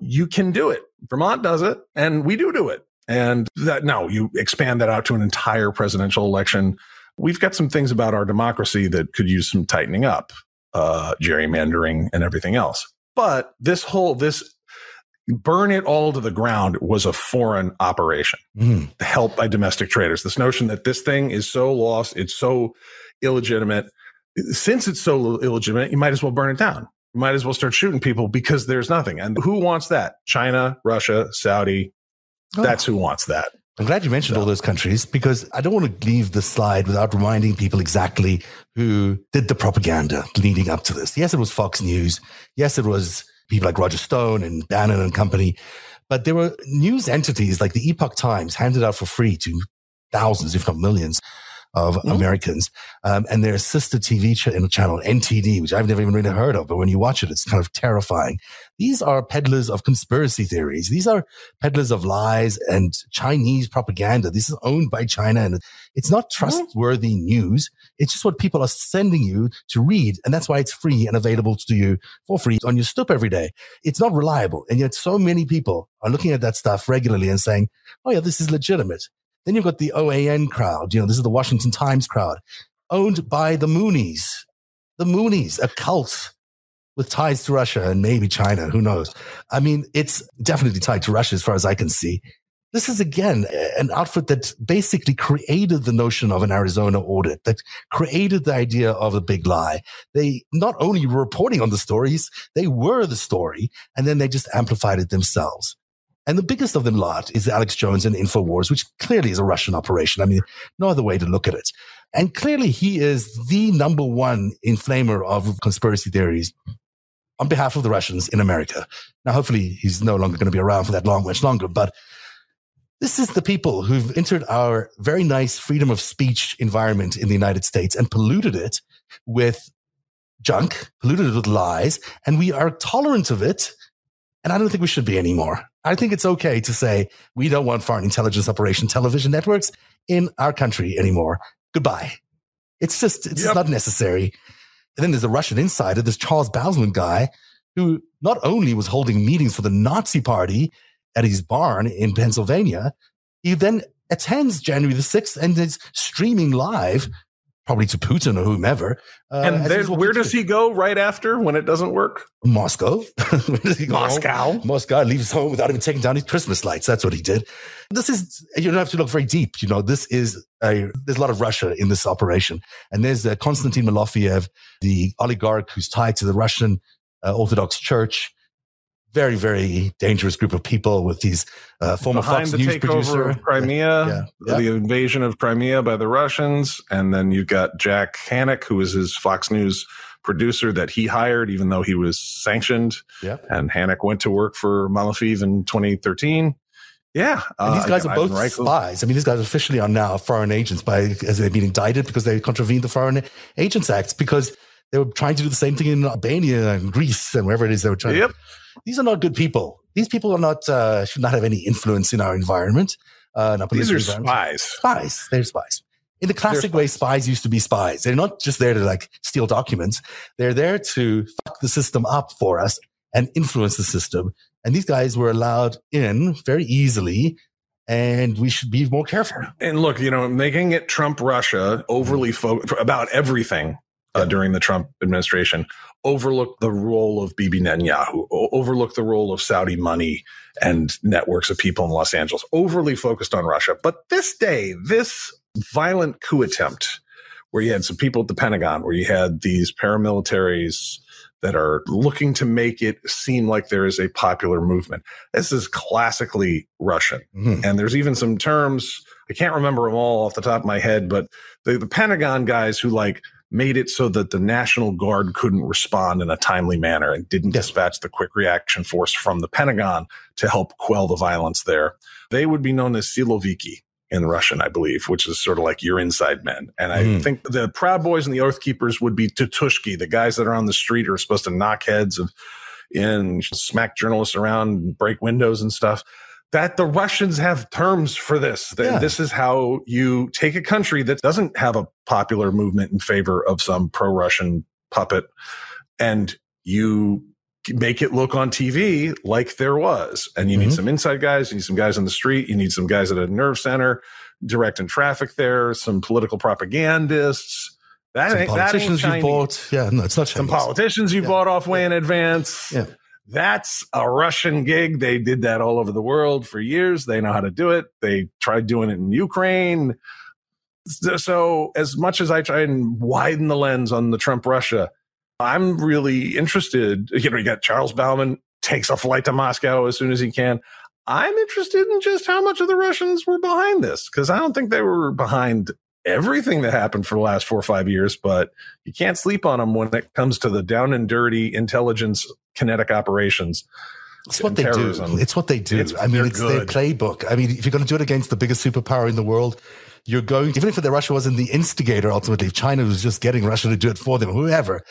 you can do it. Vermont does it and we do do it. And that now you expand that out to an entire presidential election. We've got some things about our democracy that could use some tightening up, uh, gerrymandering and everything else. But this whole, this burn it all to the ground was a foreign operation mm. helped by domestic traders. This notion that this thing is so lost, it's so illegitimate. Since it's so illegitimate, you might as well burn it down. You might as well start shooting people because there's nothing. And who wants that? China, Russia, Saudi. Oh. That's who wants that. I'm glad you mentioned so. all those countries because I don't want to leave the slide without reminding people exactly who did the propaganda leading up to this. Yes, it was Fox News. Yes, it was people like Roger Stone and Bannon and company. But there were news entities like the Epoch Times handed out for free to thousands, if not millions, of mm-hmm. Americans. Um, and their sister TV ch- channel, NTD, which I've never even really heard of, but when you watch it, it's kind of terrifying. These are peddlers of conspiracy theories. These are peddlers of lies and Chinese propaganda. This is owned by China and it's not mm-hmm. trustworthy mm-hmm. news. It's just what people are sending you to read. And that's why it's free and available to you for free on your stoop every day. It's not reliable. And yet so many people are looking at that stuff regularly and saying, Oh yeah, this is legitimate. Then you've got the OAN crowd. You know, this is the Washington Times crowd, owned by the Moonies. The Moonies, a cult with ties to Russia and maybe China. Who knows? I mean, it's definitely tied to Russia as far as I can see. This is again an outfit that basically created the notion of an Arizona audit, that created the idea of a big lie. They not only were reporting on the stories, they were the story, and then they just amplified it themselves. And the biggest of them lot is Alex Jones and InfoWars, which clearly is a Russian operation. I mean, no other way to look at it. And clearly he is the number one inflamer of conspiracy theories on behalf of the Russians in America. Now, hopefully he's no longer going to be around for that long, much longer, but this is the people who've entered our very nice freedom of speech environment in the United States and polluted it with junk, polluted it with lies, and we are tolerant of it. And I don't think we should be anymore. I think it's okay to say we don't want foreign intelligence operation television networks in our country anymore. Goodbye. It's just, it's yep. not necessary. And then there's a Russian insider, this Charles Bausman guy, who not only was holding meetings for the Nazi party at his barn in Pennsylvania, he then attends January the 6th and is streaming live probably to Putin or whomever. Uh, and then where does he go right after when it doesn't work? Moscow. Moscow. Moscow leaves home without even taking down his Christmas lights. That's what he did. This is, you don't have to look very deep. You know, this is a, there's a lot of Russia in this operation. And there's uh, Konstantin Malofeev, the oligarch who's tied to the Russian uh, Orthodox Church very, very dangerous group of people with these uh, former Behind Fox the News takeover producer. of Crimea, yeah, yeah. the invasion of Crimea by the Russians, and then you've got Jack Hanick, who was his Fox News producer that he hired, even though he was sanctioned. Yeah. And Hanick went to work for Malofeev in 2013. Yeah, and these uh, guys uh, are both spies. I mean, these guys officially are now foreign agents by as they've been indicted because they contravened the Foreign Agents Act because they were trying to do the same thing in Albania and Greece and wherever it is they were trying. Yep. To, these are not good people. These people are not uh, should not have any influence in our environment. Uh, these are spies. Spies. They're spies. In the classic way, spies used to be spies. They're not just there to like steal documents. They're there to fuck the system up for us and influence the system. And these guys were allowed in very easily and we should be more careful. And look, you know, making it Trump Russia overly fo- about everything uh, during the Trump administration overlooked the role of Bibi Netanyahu, overlooked the role of Saudi money and networks of people in Los Angeles, overly focused on Russia. But this day, this violent coup attempt, where you had some people at the Pentagon, where you had these paramilitaries that are looking to make it seem like there is a popular movement. This is classically Russian. Mm-hmm. And there's even some terms, I can't remember them all off the top of my head, but the, the Pentagon guys who like made it so that the National Guard couldn't respond in a timely manner and didn't dispatch the quick reaction force from the Pentagon to help quell the violence there. They would be known as Siloviki in Russian, I believe, which is sort of like your inside men. And I mm. think the Proud Boys and the Oath Keepers would be Titushki, the guys that are on the street are supposed to knock heads of in, smack journalists around, break windows and stuff that the Russians have terms for this. Yeah. This is how you take a country that doesn't have a popular movement in favor of some pro Russian puppet and you make it look on TV like there was. And you mm-hmm. need some inside guys, you need some guys on the street, you need some guys at a nerve center, directing traffic there, some political propagandists. That some ain't, politicians that ain't you bought. Yeah, no, it's not Chinese. Some politicians you yeah. bought off way in advance. Yeah. That's a Russian gig. They did that all over the world for years. They know how to do it. They tried doing it in Ukraine. So, as much as I try and widen the lens on the Trump Russia, I'm really interested. You know, you got Charles Bausman takes a flight to Moscow as soon as he can. I'm interested in just how much of the Russians were behind this because I don't think they were behind everything that happened for the last four or five years, but you can't sleep on them when it comes to the down and dirty intelligence kinetic operations. It's what they terrorism. do. It's what they do. It's, I mean, it's good. their playbook. I mean, if you're going to do it against the biggest superpower in the world, you're going, even if the Russia wasn't the instigator, ultimately, if China was just getting Russia to do it for them, whoever,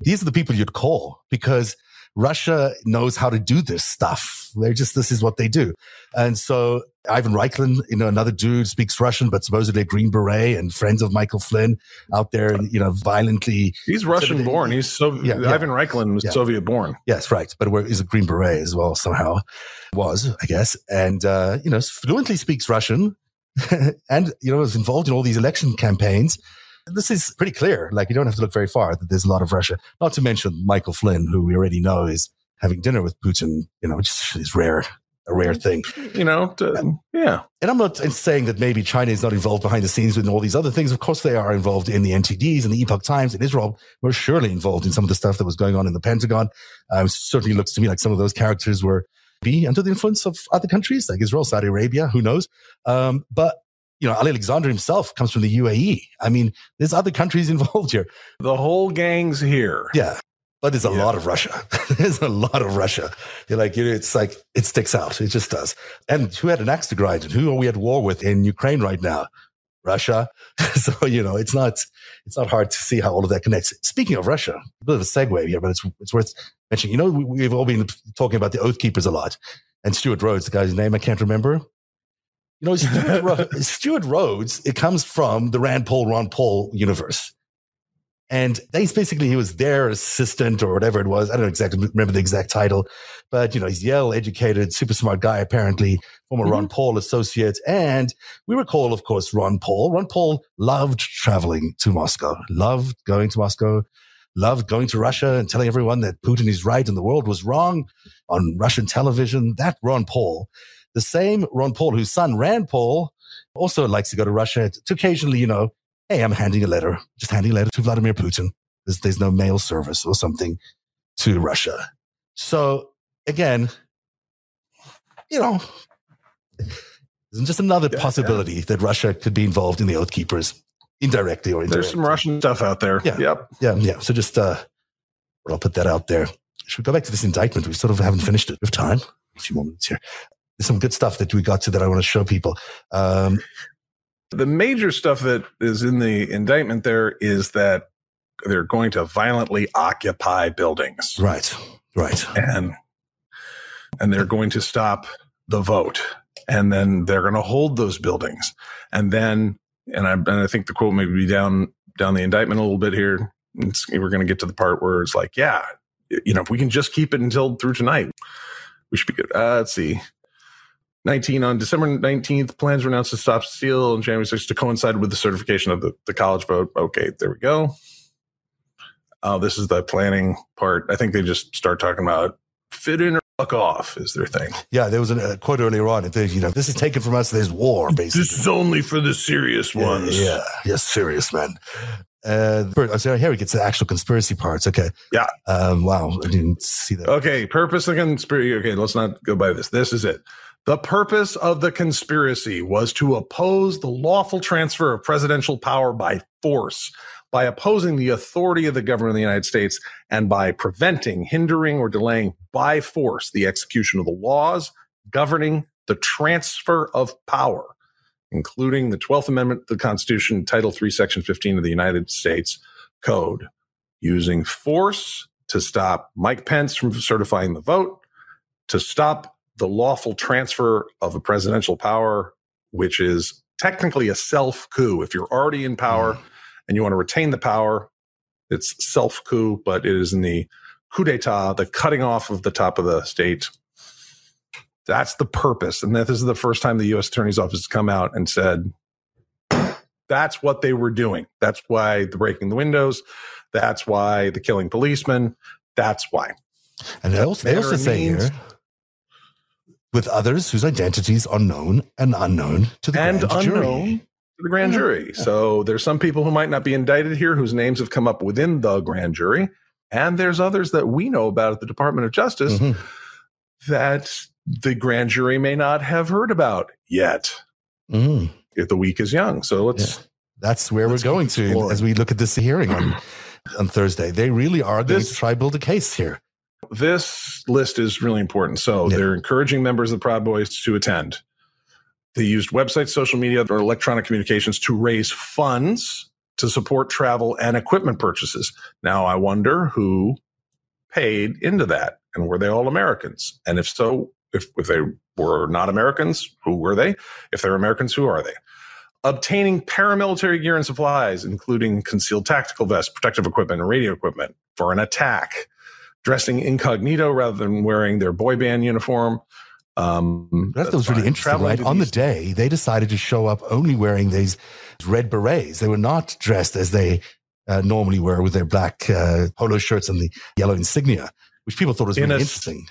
these are the people you'd call because Russia knows how to do this stuff. They're just, this is what they do. And so Ivan Raiklin, you know, another dude speaks Russian, but supposedly a Green Beret and friends of Michael Flynn out there, you know, violently. He's Russian born. He's so, yeah, yeah. Ivan Raiklin was yeah. Soviet born. Yes, right. But he's a Green Beret as well, somehow was, I guess. And, uh, you know, fluently speaks Russian and, you know, was involved in all these election campaigns this is pretty clear. Like you don't have to look very far that there's a lot of Russia. Not to mention Michael Flynn, who we already know is having dinner with Putin. You know, which is rare, a rare thing. You know, to, yeah. And I'm not saying that maybe China is not involved behind the scenes with all these other things. Of course, they are involved in the NTDs and the Epoch Times and Israel were surely involved in some of the stuff that was going on in the Pentagon. Um, certainly looks to me like some of those characters were be under the influence of other countries like Israel, Saudi Arabia, who knows? Um, but you know, Ali Alexander himself comes from the UAE. I mean, there's other countries involved here. The whole gang's here. Yeah. But there's a yeah. lot of Russia. there's a lot of Russia. You're like, you know, it's like, it sticks out. It just does. And who had an axe to grind and who are we at war with in Ukraine right now? Russia. so, you know, it's not, it's not hard to see how all of that connects. Speaking of Russia, a bit of a segue here, but it's, it's worth mentioning. You know, we, have all been talking about the Oath Keepers a lot and Stewart Rhodes, the guy's name I can't remember. You know, Stewart, Ro- Stewart Rhodes, it comes from the Rand Paul, Ron Paul universe. And he's basically, he was their assistant or whatever it was. I don't exactly remember the exact title, but you know, he's Yale educated, super smart guy, apparently, former mm-hmm. Ron Paul associate. And we recall, of course, Ron Paul. Ron Paul loved traveling to Moscow, loved going to Moscow, loved going to Russia and telling everyone that Putin is right and the world was wrong on Russian television. That Ron Paul, the same Ron Paul whose son Rand Paul also likes to go to Russia to occasionally, you know, hey, I'm handing a letter, just handing a letter to Vladimir Putin. There's, there's no mail service or something to Russia. So again, you know, there's just another yeah, possibility yeah. that Russia could be involved in the Oath Keepers indirectly or indirectly. There's some Russian stuff out there. Yeah. Yep. Yeah. Yeah. So just, uh, I'll put that out there. Should we go back to this indictment? We sort of haven't finished it. We have time. A few more minutes here. There's some good stuff that we got to that I want to show people. Um, the major stuff that is in the indictment there is that they're going to violently occupy buildings. Right. Right. And and they're going to stop the vote. And then they're going to hold those buildings. And then and I and I think the quote may be down down the indictment a little bit here. It's, we're going to get to the part where it's like, yeah, you know, if we can just keep it until through tonight, we should be good. Uh, let's see. 19 on December 19th, plans were announced to stop steal on January 6th to coincide with the certification of the, the college vote. Okay, there we go. Oh, this is the planning part. I think they just start talking about fit in or fuck off is their thing. Yeah, there was a, a quote earlier on. They, you know, this is taken from us. There's war, basically. This is only for the serious ones. Yeah, yes, serious men. Uh, so here we get to the actual conspiracy parts. Okay. Yeah. Um, wow, I didn't see that. Okay, purpose of conspiracy. Okay, let's not go by this. This is it. The purpose of the conspiracy was to oppose the lawful transfer of presidential power by force, by opposing the authority of the government of the United States, and by preventing, hindering, or delaying by force the execution of the laws governing the transfer of power, including the 12th Amendment to the Constitution, Title III, Section 15 of the United States Code, using force to stop Mike Pence from certifying the vote, to stop the lawful transfer of a presidential power, which is technically a self coup. If you're already in power mm. and you want to retain the power, it's self coup, but it is in the coup d'etat, the cutting off of the top of the state. That's the purpose. And this is the first time the U.S. Attorney's Office has come out and said that's what they were doing. That's why the breaking the windows. That's why the killing policemen. That's why. And they also, they also say here with others whose identities are known and unknown to the and grand unknown jury. To the grand jury. So there's some people who might not be indicted here whose names have come up within the grand jury. And there's others that we know about at the Department of Justice mm-hmm. that the grand jury may not have heard about yet. Mm. If the week is young. So let's. Yeah. That's where we're going to as we look at this hearing on, on Thursday. They really are going this, to try to build a case here. This list is really important. So yeah. they're encouraging members of the Proud Boys to attend. They used websites, social media, or electronic communications to raise funds to support travel and equipment purchases. Now, I wonder who paid into that and were they all Americans? And if so, if, if they were not Americans, who were they? If they're Americans, who are they? Obtaining paramilitary gear and supplies, including concealed tactical vests, protective equipment, and radio equipment for an attack dressing incognito rather than wearing their boy band uniform. Um, that was really interesting, right? On the day, they decided to show up only wearing these red berets. They were not dressed as they uh, normally were with their black uh, polo shirts and the yellow insignia, which people thought was really a, interesting.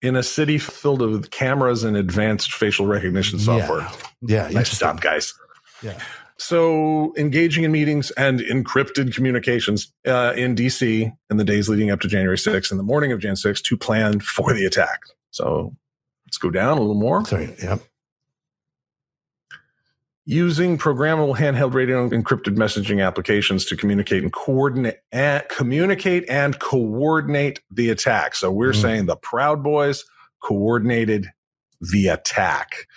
In a city filled with cameras and advanced facial recognition software. Yeah, yeah nice job, guys. Yeah. So, engaging in meetings and encrypted communications uh, in DC in the days leading up to January 6th and the morning of Jan 6th to plan for the attack. So, Let's go down a little more. Sorry. Yep. Using programmable handheld radio encrypted messaging applications to communicate and coordinate and communicate and coordinate the attack. So we're Mm. saying the Proud Boys coordinated the attack.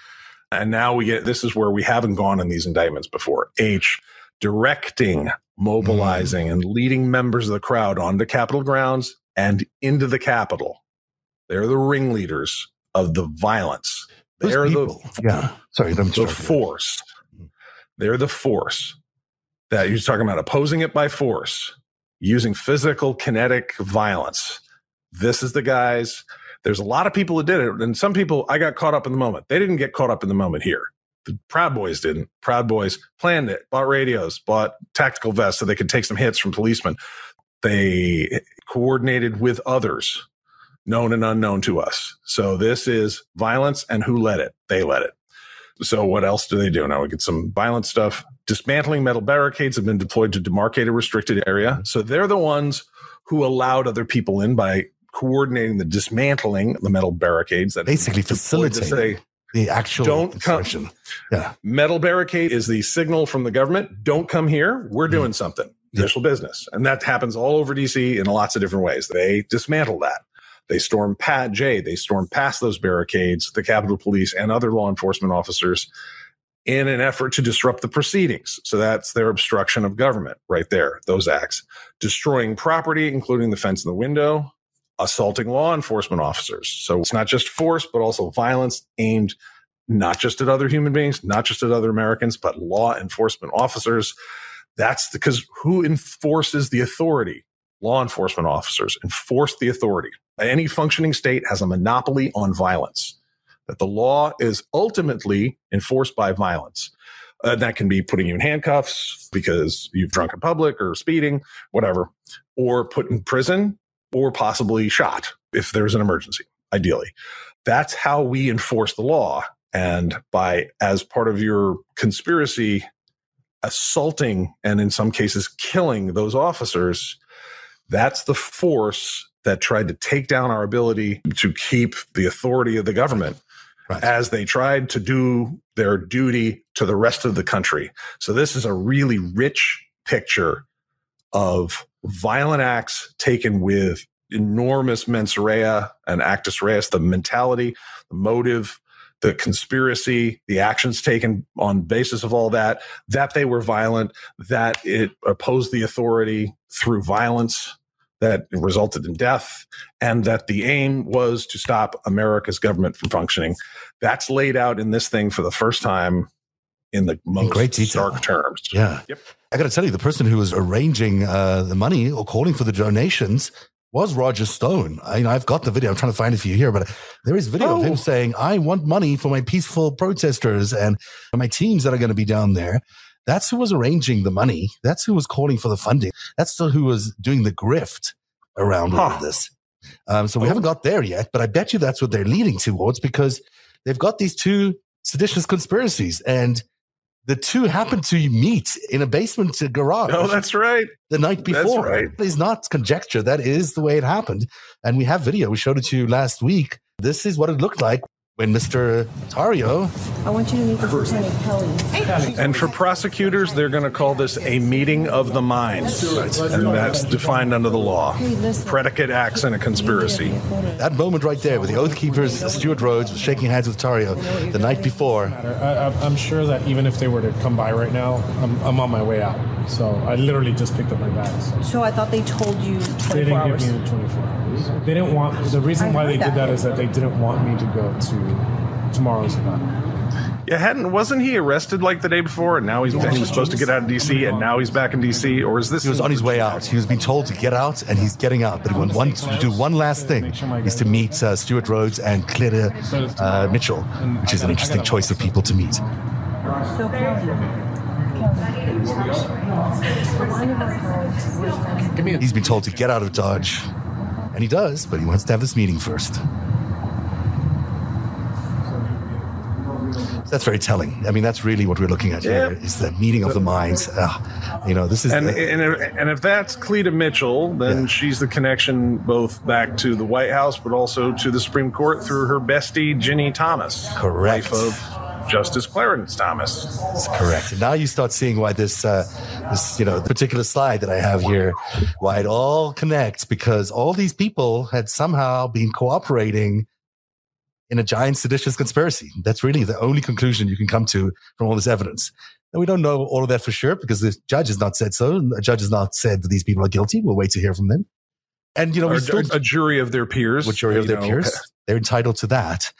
And now we get this is where we haven't gone in these indictments before. H directing, mobilizing, and leading members of the crowd onto Capitol grounds and into the Capitol. They're the ringleaders of the violence. Those They're the yeah. Sorry. The force. They're the force that you're talking about opposing it by force, using physical kinetic violence. This is the guys. There's a lot of people that did it, and some people I got caught up in the moment. They didn't get caught up in the moment here. The Proud Boys didn't. Proud Boys planned it, bought radios, bought tactical vests so they could take some hits from policemen. They coordinated with others, known and unknown to us. So this is violence, and who led it? They led it. So what else do they do? Now we get some violent stuff. Dismantling metal barricades have been deployed to demarcate a restricted area. So they're the ones who allowed other people in by coordinating the dismantling of the metal barricades that Basically deployed to facilitating. say The actual Don't come- Yeah. metal barricade is the signal from the government. Don't come here. We're mm-hmm. doing something. Yeah. Official business. And that happens all over DC in lots of different ways. They dismantle that. They storm Pat J. They storm past those barricades, the Capitol Police and other law enforcement officers in an effort to disrupt the proceedings. So that's their obstruction of government right there, those acts. Destroying property, including the fence and the window, assaulting law enforcement officers. So it's not just force, but also violence aimed not just at other human beings, not just at other Americans, but law enforcement officers. That's because who enforces the authority? Law enforcement officers enforce the authority. Any functioning state has a monopoly on violence. That the law is ultimately enforced by violence. Uh, that can be putting you in handcuffs because you've drunk in public or speeding, whatever, or put in prison or possibly shot if there's an emergency, ideally. That's how we enforce the law. And by, as part of your conspiracy, assaulting and in some cases killing those officers, that's the force that tried to take down our ability to keep the authority of the government Right. as they tried to do their duty to the rest of the country. So this is a really rich picture of violent acts taken with enormous mens rea and actus reus, the mentality, the motive, the conspiracy, the actions taken on basis of all that, that they were violent, that it opposed the authority through violence that resulted in death, and that the aim was to stop America's government from functioning. That's laid out in this thing for the first time in the most great detail. stark terms. Yeah. Yep. I got to tell you, the person who was arranging uh, the money or calling for the donations was Roger Stone. I, mean, I've got the video. I'm trying to find it for you here, but there is video of Oh. him saying, I want money for my peaceful protesters and my teams that are going to be down there. That's who was arranging the money. That's who was calling for the funding. That's who was doing the grift around all of this. Um, so we Oh. haven't got there yet, but I bet you that's what they're leading towards because they've got these two seditious conspiracies and the two happened to meet in a basement garage Oh, that's right. the night before. That's right. That is not conjecture. That is the way it happened. And we have video. We showed it to you last week. This is what it looked like when Mr. Tarrio, I want you to meet this Lieutenant Kelly. And for prosecutors, they're going to call this a meeting of the minds. And that's defined under the law. Predicate acts in a conspiracy. that moment right there with the Oath Keepers, Stewart Rhodes was shaking hands with Tarrio the night before. I, I- I'm sure that even if they were to come by right now, I'm, I'm on my way out. So I literally just picked up my bags. So I thought they told you They didn't hours. give me the 24 hours. They didn't want. The reason I why they heard did that. that is that they didn't want me to go to tomorrow's event. Yeah, hadn't wasn't he arrested like the day before, and now he's he was supposed to get out of D.C. and now he's back in D.C. Or is this? He was on his way out. He was being told to get out, and he's getting out. But he wants one, to do one last thing: is to meet uh, Stewart Rhodes and Clara uh, Mitchell, which is an interesting choice of people to meet. He's been told to get out of Dodge, and he does, but he wants to have this meeting first. That's very telling. I mean, that's really what we're looking at Yeah. here is the meeting of the minds. Ah, you know, this is And the- and if, and if that's Cleta Mitchell, then Yeah. she's the connection both back to the White House, but also to the Supreme Court through her bestie Ginni Thomas, Correct. wife of Justice Clarence Thomas. That's correct. And now you start seeing why this, uh, this, you know, the particular slide that I have here, why it all connects because all these people had somehow been cooperating in a giant seditious conspiracy. That's really the only conclusion you can come to from all this evidence. And we don't know all of that for sure because the judge has not said so. The judge has not said that these people are guilty. We'll wait to hear from them. And, you know, Or still, a jury of their peers. which are of their know. peers. They're entitled to that.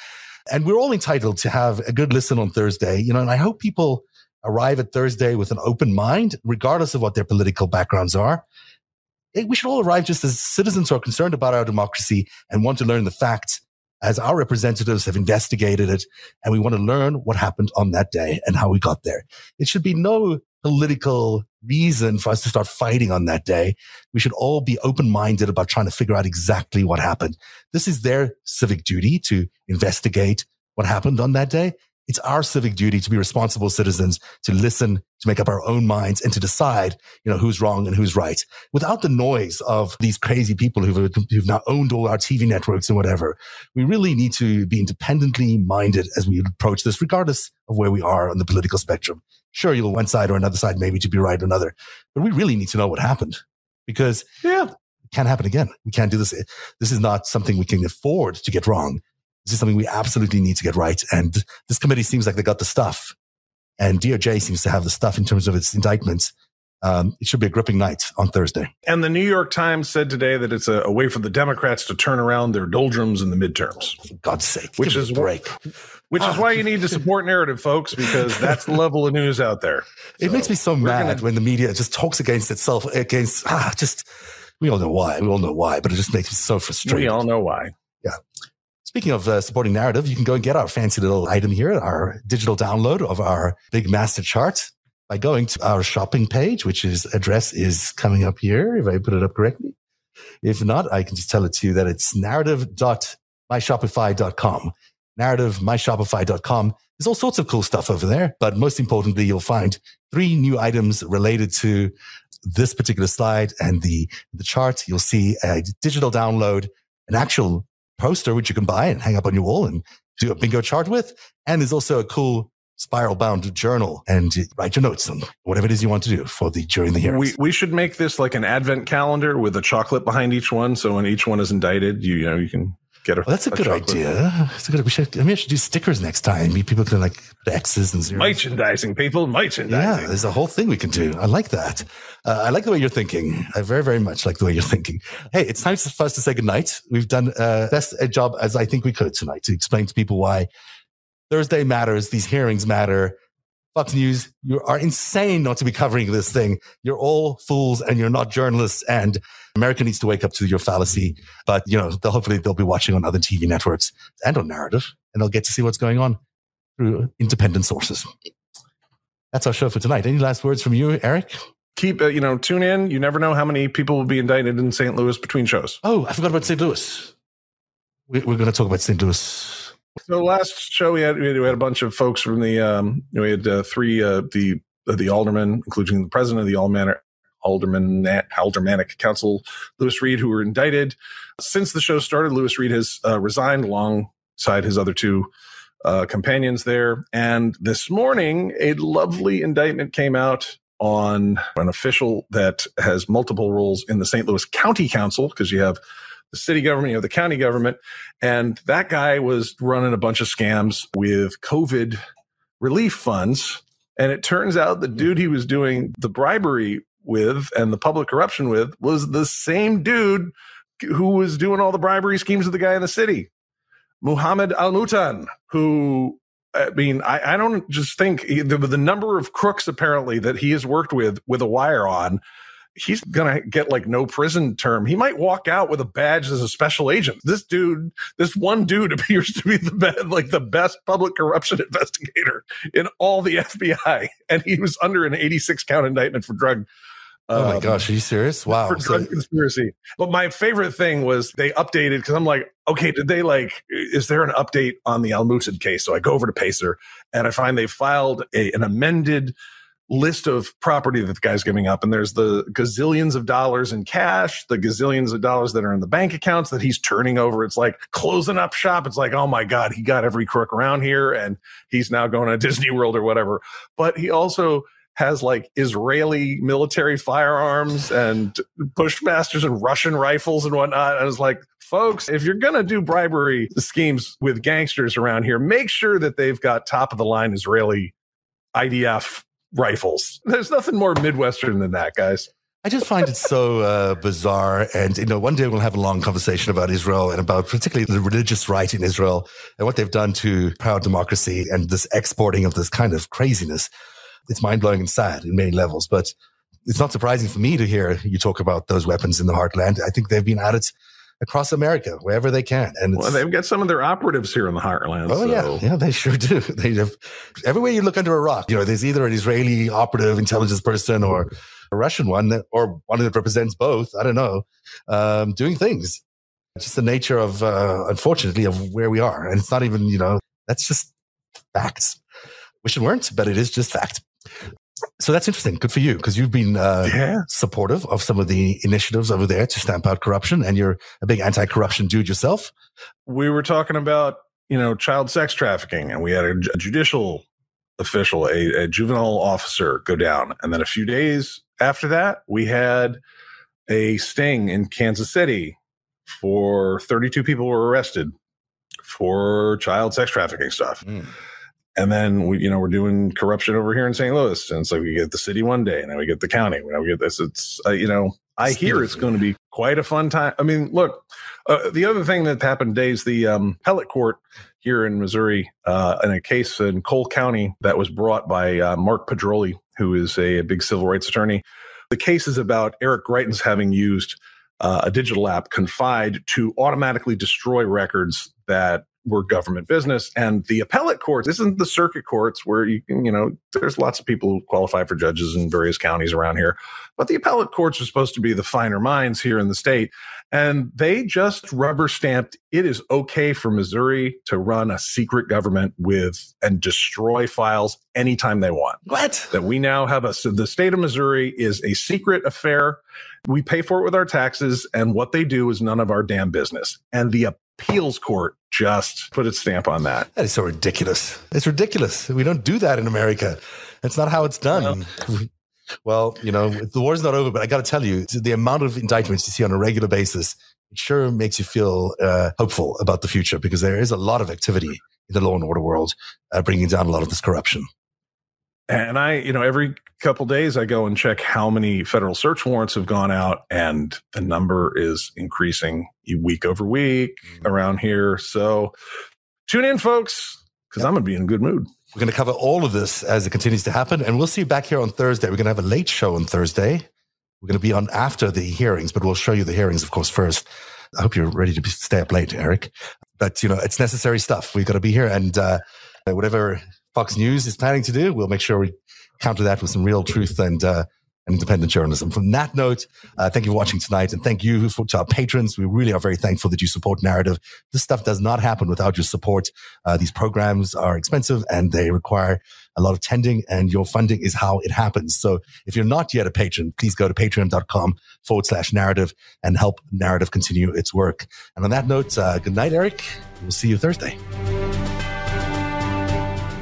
And we're all entitled to have a good listen on Thursday, you know, and I hope people arrive at Thursday with an open mind, regardless of what their political backgrounds are. We should all arrive just as citizens who are concerned about our democracy and want to learn the facts as our representatives have investigated it. And we want to learn what happened on that day and how we got there. It should be no political reason for us to start fighting on that day. We should all be open minded about trying to figure out exactly what happened. This is their civic duty to investigate what happened on that day. It's our civic duty to be responsible citizens, to listen, to make up our own minds and to decide, you know, who's wrong and who's right without the noise of these crazy people who've, who've now owned all our TV networks and whatever. We really need to be independently minded as we approach this, regardless of where we are on the political spectrum. Sure, you'll one side or another side maybe to be right or another, but we really need to know what happened because Yeah. it can't happen again. We can't do this. This is not something we can afford to get wrong. This is something we absolutely need to get right. And this committee seems like they got the stuff. And DOJ seems to have the stuff in terms of its indictments. Um, it should be a gripping night on Thursday. And the New York Times said today that it's a, a way for the Democrats to turn around their doldrums in the midterms, For God's sake, Which is break. which is why you need to support narativ, folks, because that's the level of news out there. It makes me so mad gonna- when the media just talks against itself, against, ah, just, we all know why. We all know why, but it just makes me so frustrated. We all know why. Speaking of uh, supporting narativ, you can go and get our fancy little item here, our digital download of our big master chart by going to our shopping page, which is address is coming up here. If I put it up correctly. If not, I can just tell it to you that it's narativ.myshopify.com. Narativ.myshopify.com. There's all sorts of cool stuff over there, but most importantly, you'll find three new items related to this particular slide and the, the chart. You'll see a digital download, an actual poster which you can buy and hang up on your wall and do a bingo chart with. And there's also a cool spiral bound journal and write your notes on whatever it is you want to do for the during the hearings. We we should make this like an advent calendar with a chocolate behind each one. So when each one is indicted, you, you know you can get a. well, that's a, good idea. That's a good. We should. I mean, I should do stickers next time. People can like put X's and zeros. Merchandising, people, Merchandising. Yeah, there's a whole thing we can do. I like that. Uh, I like the way you're thinking. I very, very much like the way you're thinking. Hey, it's time for us to say goodnight. We've done uh, best a job as I think we could tonight to explain to people why Thursday matters. These hearings matter. Fox News, you are insane not to be covering this thing. You're all fools and you're not journalists. And America needs to wake up to your fallacy. But, you know, they'll, hopefully they'll be watching on other TV networks and on narativ and they'll get to see what's going on through independent sources. That's our show for tonight. Any last words from you, Eric? Keep uh, you know tune in. You never know how many people will be indicted in St. Louis between shows. Oh, I forgot about St. Louis. We, we're going to talk about St. Louis. So last show we had we had, we had a bunch of folks from the um we had uh, three uh, the uh, the aldermen, including the president of the alderman alderman aldermanic council, Lewis Reed, who were indicted. Since the show started, Lewis Reed has uh, resigned alongside his other two uh, companions there. And this morning, a lovely indictment came out on an official that has multiple roles in the St. Louis County Council because you have the city government, you have the county government, and that guy was running a bunch of scams with COVID relief funds. And it turns out the dude he was doing the bribery with and the public corruption with was the same dude who was doing all the bribery schemes of the guy in the city, Muhammad Almuttan, who I mean, I, I don't just think the, the number of crooks apparently that he has worked with with a wire on. He's gonna get like no prison term. He might walk out with a badge as a special agent. This dude, this one dude, appears to be the best, like the best public corruption investigator in all the FBI, and he was under an 86 count indictment for drug Oh my Um, gosh, are you serious? Wow. for So- drug conspiracy. But my favorite thing was they updated because I'm like, okay, did they like? Is there an update on the Al Mutad case? So I go over to Pacer and I find they filed a, an amended list of property that the guy's giving up, and there's the gazillions of dollars in cash, the gazillions of dollars that are in the bank accounts that he's turning over. It's like closing up shop. It's like, oh my god, he got every crook around here, and he's now going to Disney World or whatever. But he also has like Israeli military firearms and Bushmasters and Russian rifles and whatnot. I was like, folks, if you're going to do bribery schemes with gangsters around here, make sure that they've got top of the line Israeli IDF rifles. There's nothing more Midwestern than that, guys. I just find it so uh, bizarre. And, you know, one day we'll have a long conversation about Israel and about particularly the religious right in Israel and what they've done to proud democracy and this exporting of this kind of craziness. It's mind blowing and sad in many levels. But it's not surprising for me to hear you talk about those weapons in the heartland. I think they've been at it across America, wherever they can. And it's, Well, they've got some of their operatives here in the heartland. Oh so. yeah, yeah, they sure do. They have everywhere you look under a rock. You know, there's either an Israeli operative intelligence person or a Russian one, that, or one that represents both. I don't know, um, doing things. It's just the nature of, uh, unfortunately, of where we are, and it's not even. You know, that's just facts. Wish it weren't, but it is just fact. So that's interesting. Good for you because you've been uh, Yeah. supportive of some of the initiatives over there to stamp out corruption, and you're a big anti-corruption dude yourself. we were talking about you know child sex trafficking and we had a, ju- judicial official a, a juvenile officer go down and then a few days after that we had a sting in kansas city for 32 people were arrested for child sex trafficking stuff and then we you know we're doing corruption over here in st louis. And so we get the city one day and then we get the county. Now we get this. It's uh, you know i hear it's going to be quite a fun time. I mean look uh, the other thing that happened today is the um, appellate court here in Missouri uh, in a case in Cole County that was brought by uh, Mark Pedroli, who is a, a big civil rights attorney. The case is about Eric Greitens having used uh, a digital app, Confide, to automatically destroy records that were government business. And the appellate courts, this isn't the circuit courts where you can, you know, there's lots of people who qualify for judges in various counties around here. But the appellate courts are supposed to be the finer minds here in the state. And they just rubber stamped it is okay for Missouri to run a secret government with and destroy files anytime they want. What? That we now have a, so the state of Missouri is a secret affair. We pay for it with our taxes, and what they do is none of our damn business. And the appeals court just put its stamp on that. That is so ridiculous. It's ridiculous. We don't do that in America. That's not how it's done. Well, you know, the war's not over, but I got to tell you, the amount of indictments you see on a regular basis, it sure makes you feel uh, hopeful about the future because there is a lot of activity in the law and order world, uh, bringing down a lot of this corruption. And I, you know, every couple days I go and check how many federal search warrants have gone out, and the number is increasing week over week around here. So tune in, folks, because I'm going to be in a good mood. We're going to cover all of this as it continues to happen. And we'll see you back here on Thursday. We're going to have a late show on Thursday. We're going to be on after the hearings, but we'll show you the hearings, of course, first. I hope you're ready to be, stay up late, Eric. But, you know, it's necessary stuff. We've got to be here. And uh, whatever Fox News is planning to do, we'll make sure we counter that with some real truth and, uh, and independent journalism. From that note, uh, thank you for watching tonight, and thank you for, to our patrons. We really are very thankful that you support Narativ. This stuff does not happen without your support. Uh, these programs are expensive and they require a lot of tending, and your funding is how it happens. So if you're not yet a patron, please go to patreon.com forward slash narativ and help Narativ continue its work. And on that note, uh, good night, Eric. We'll see you Thursday.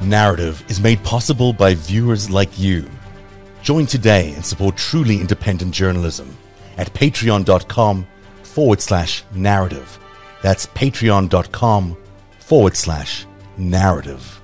Narativ is made possible by viewers like you. Join today and support truly independent journalism at patreon.com forward slash narativ. That's patreon.com forward slash narativ.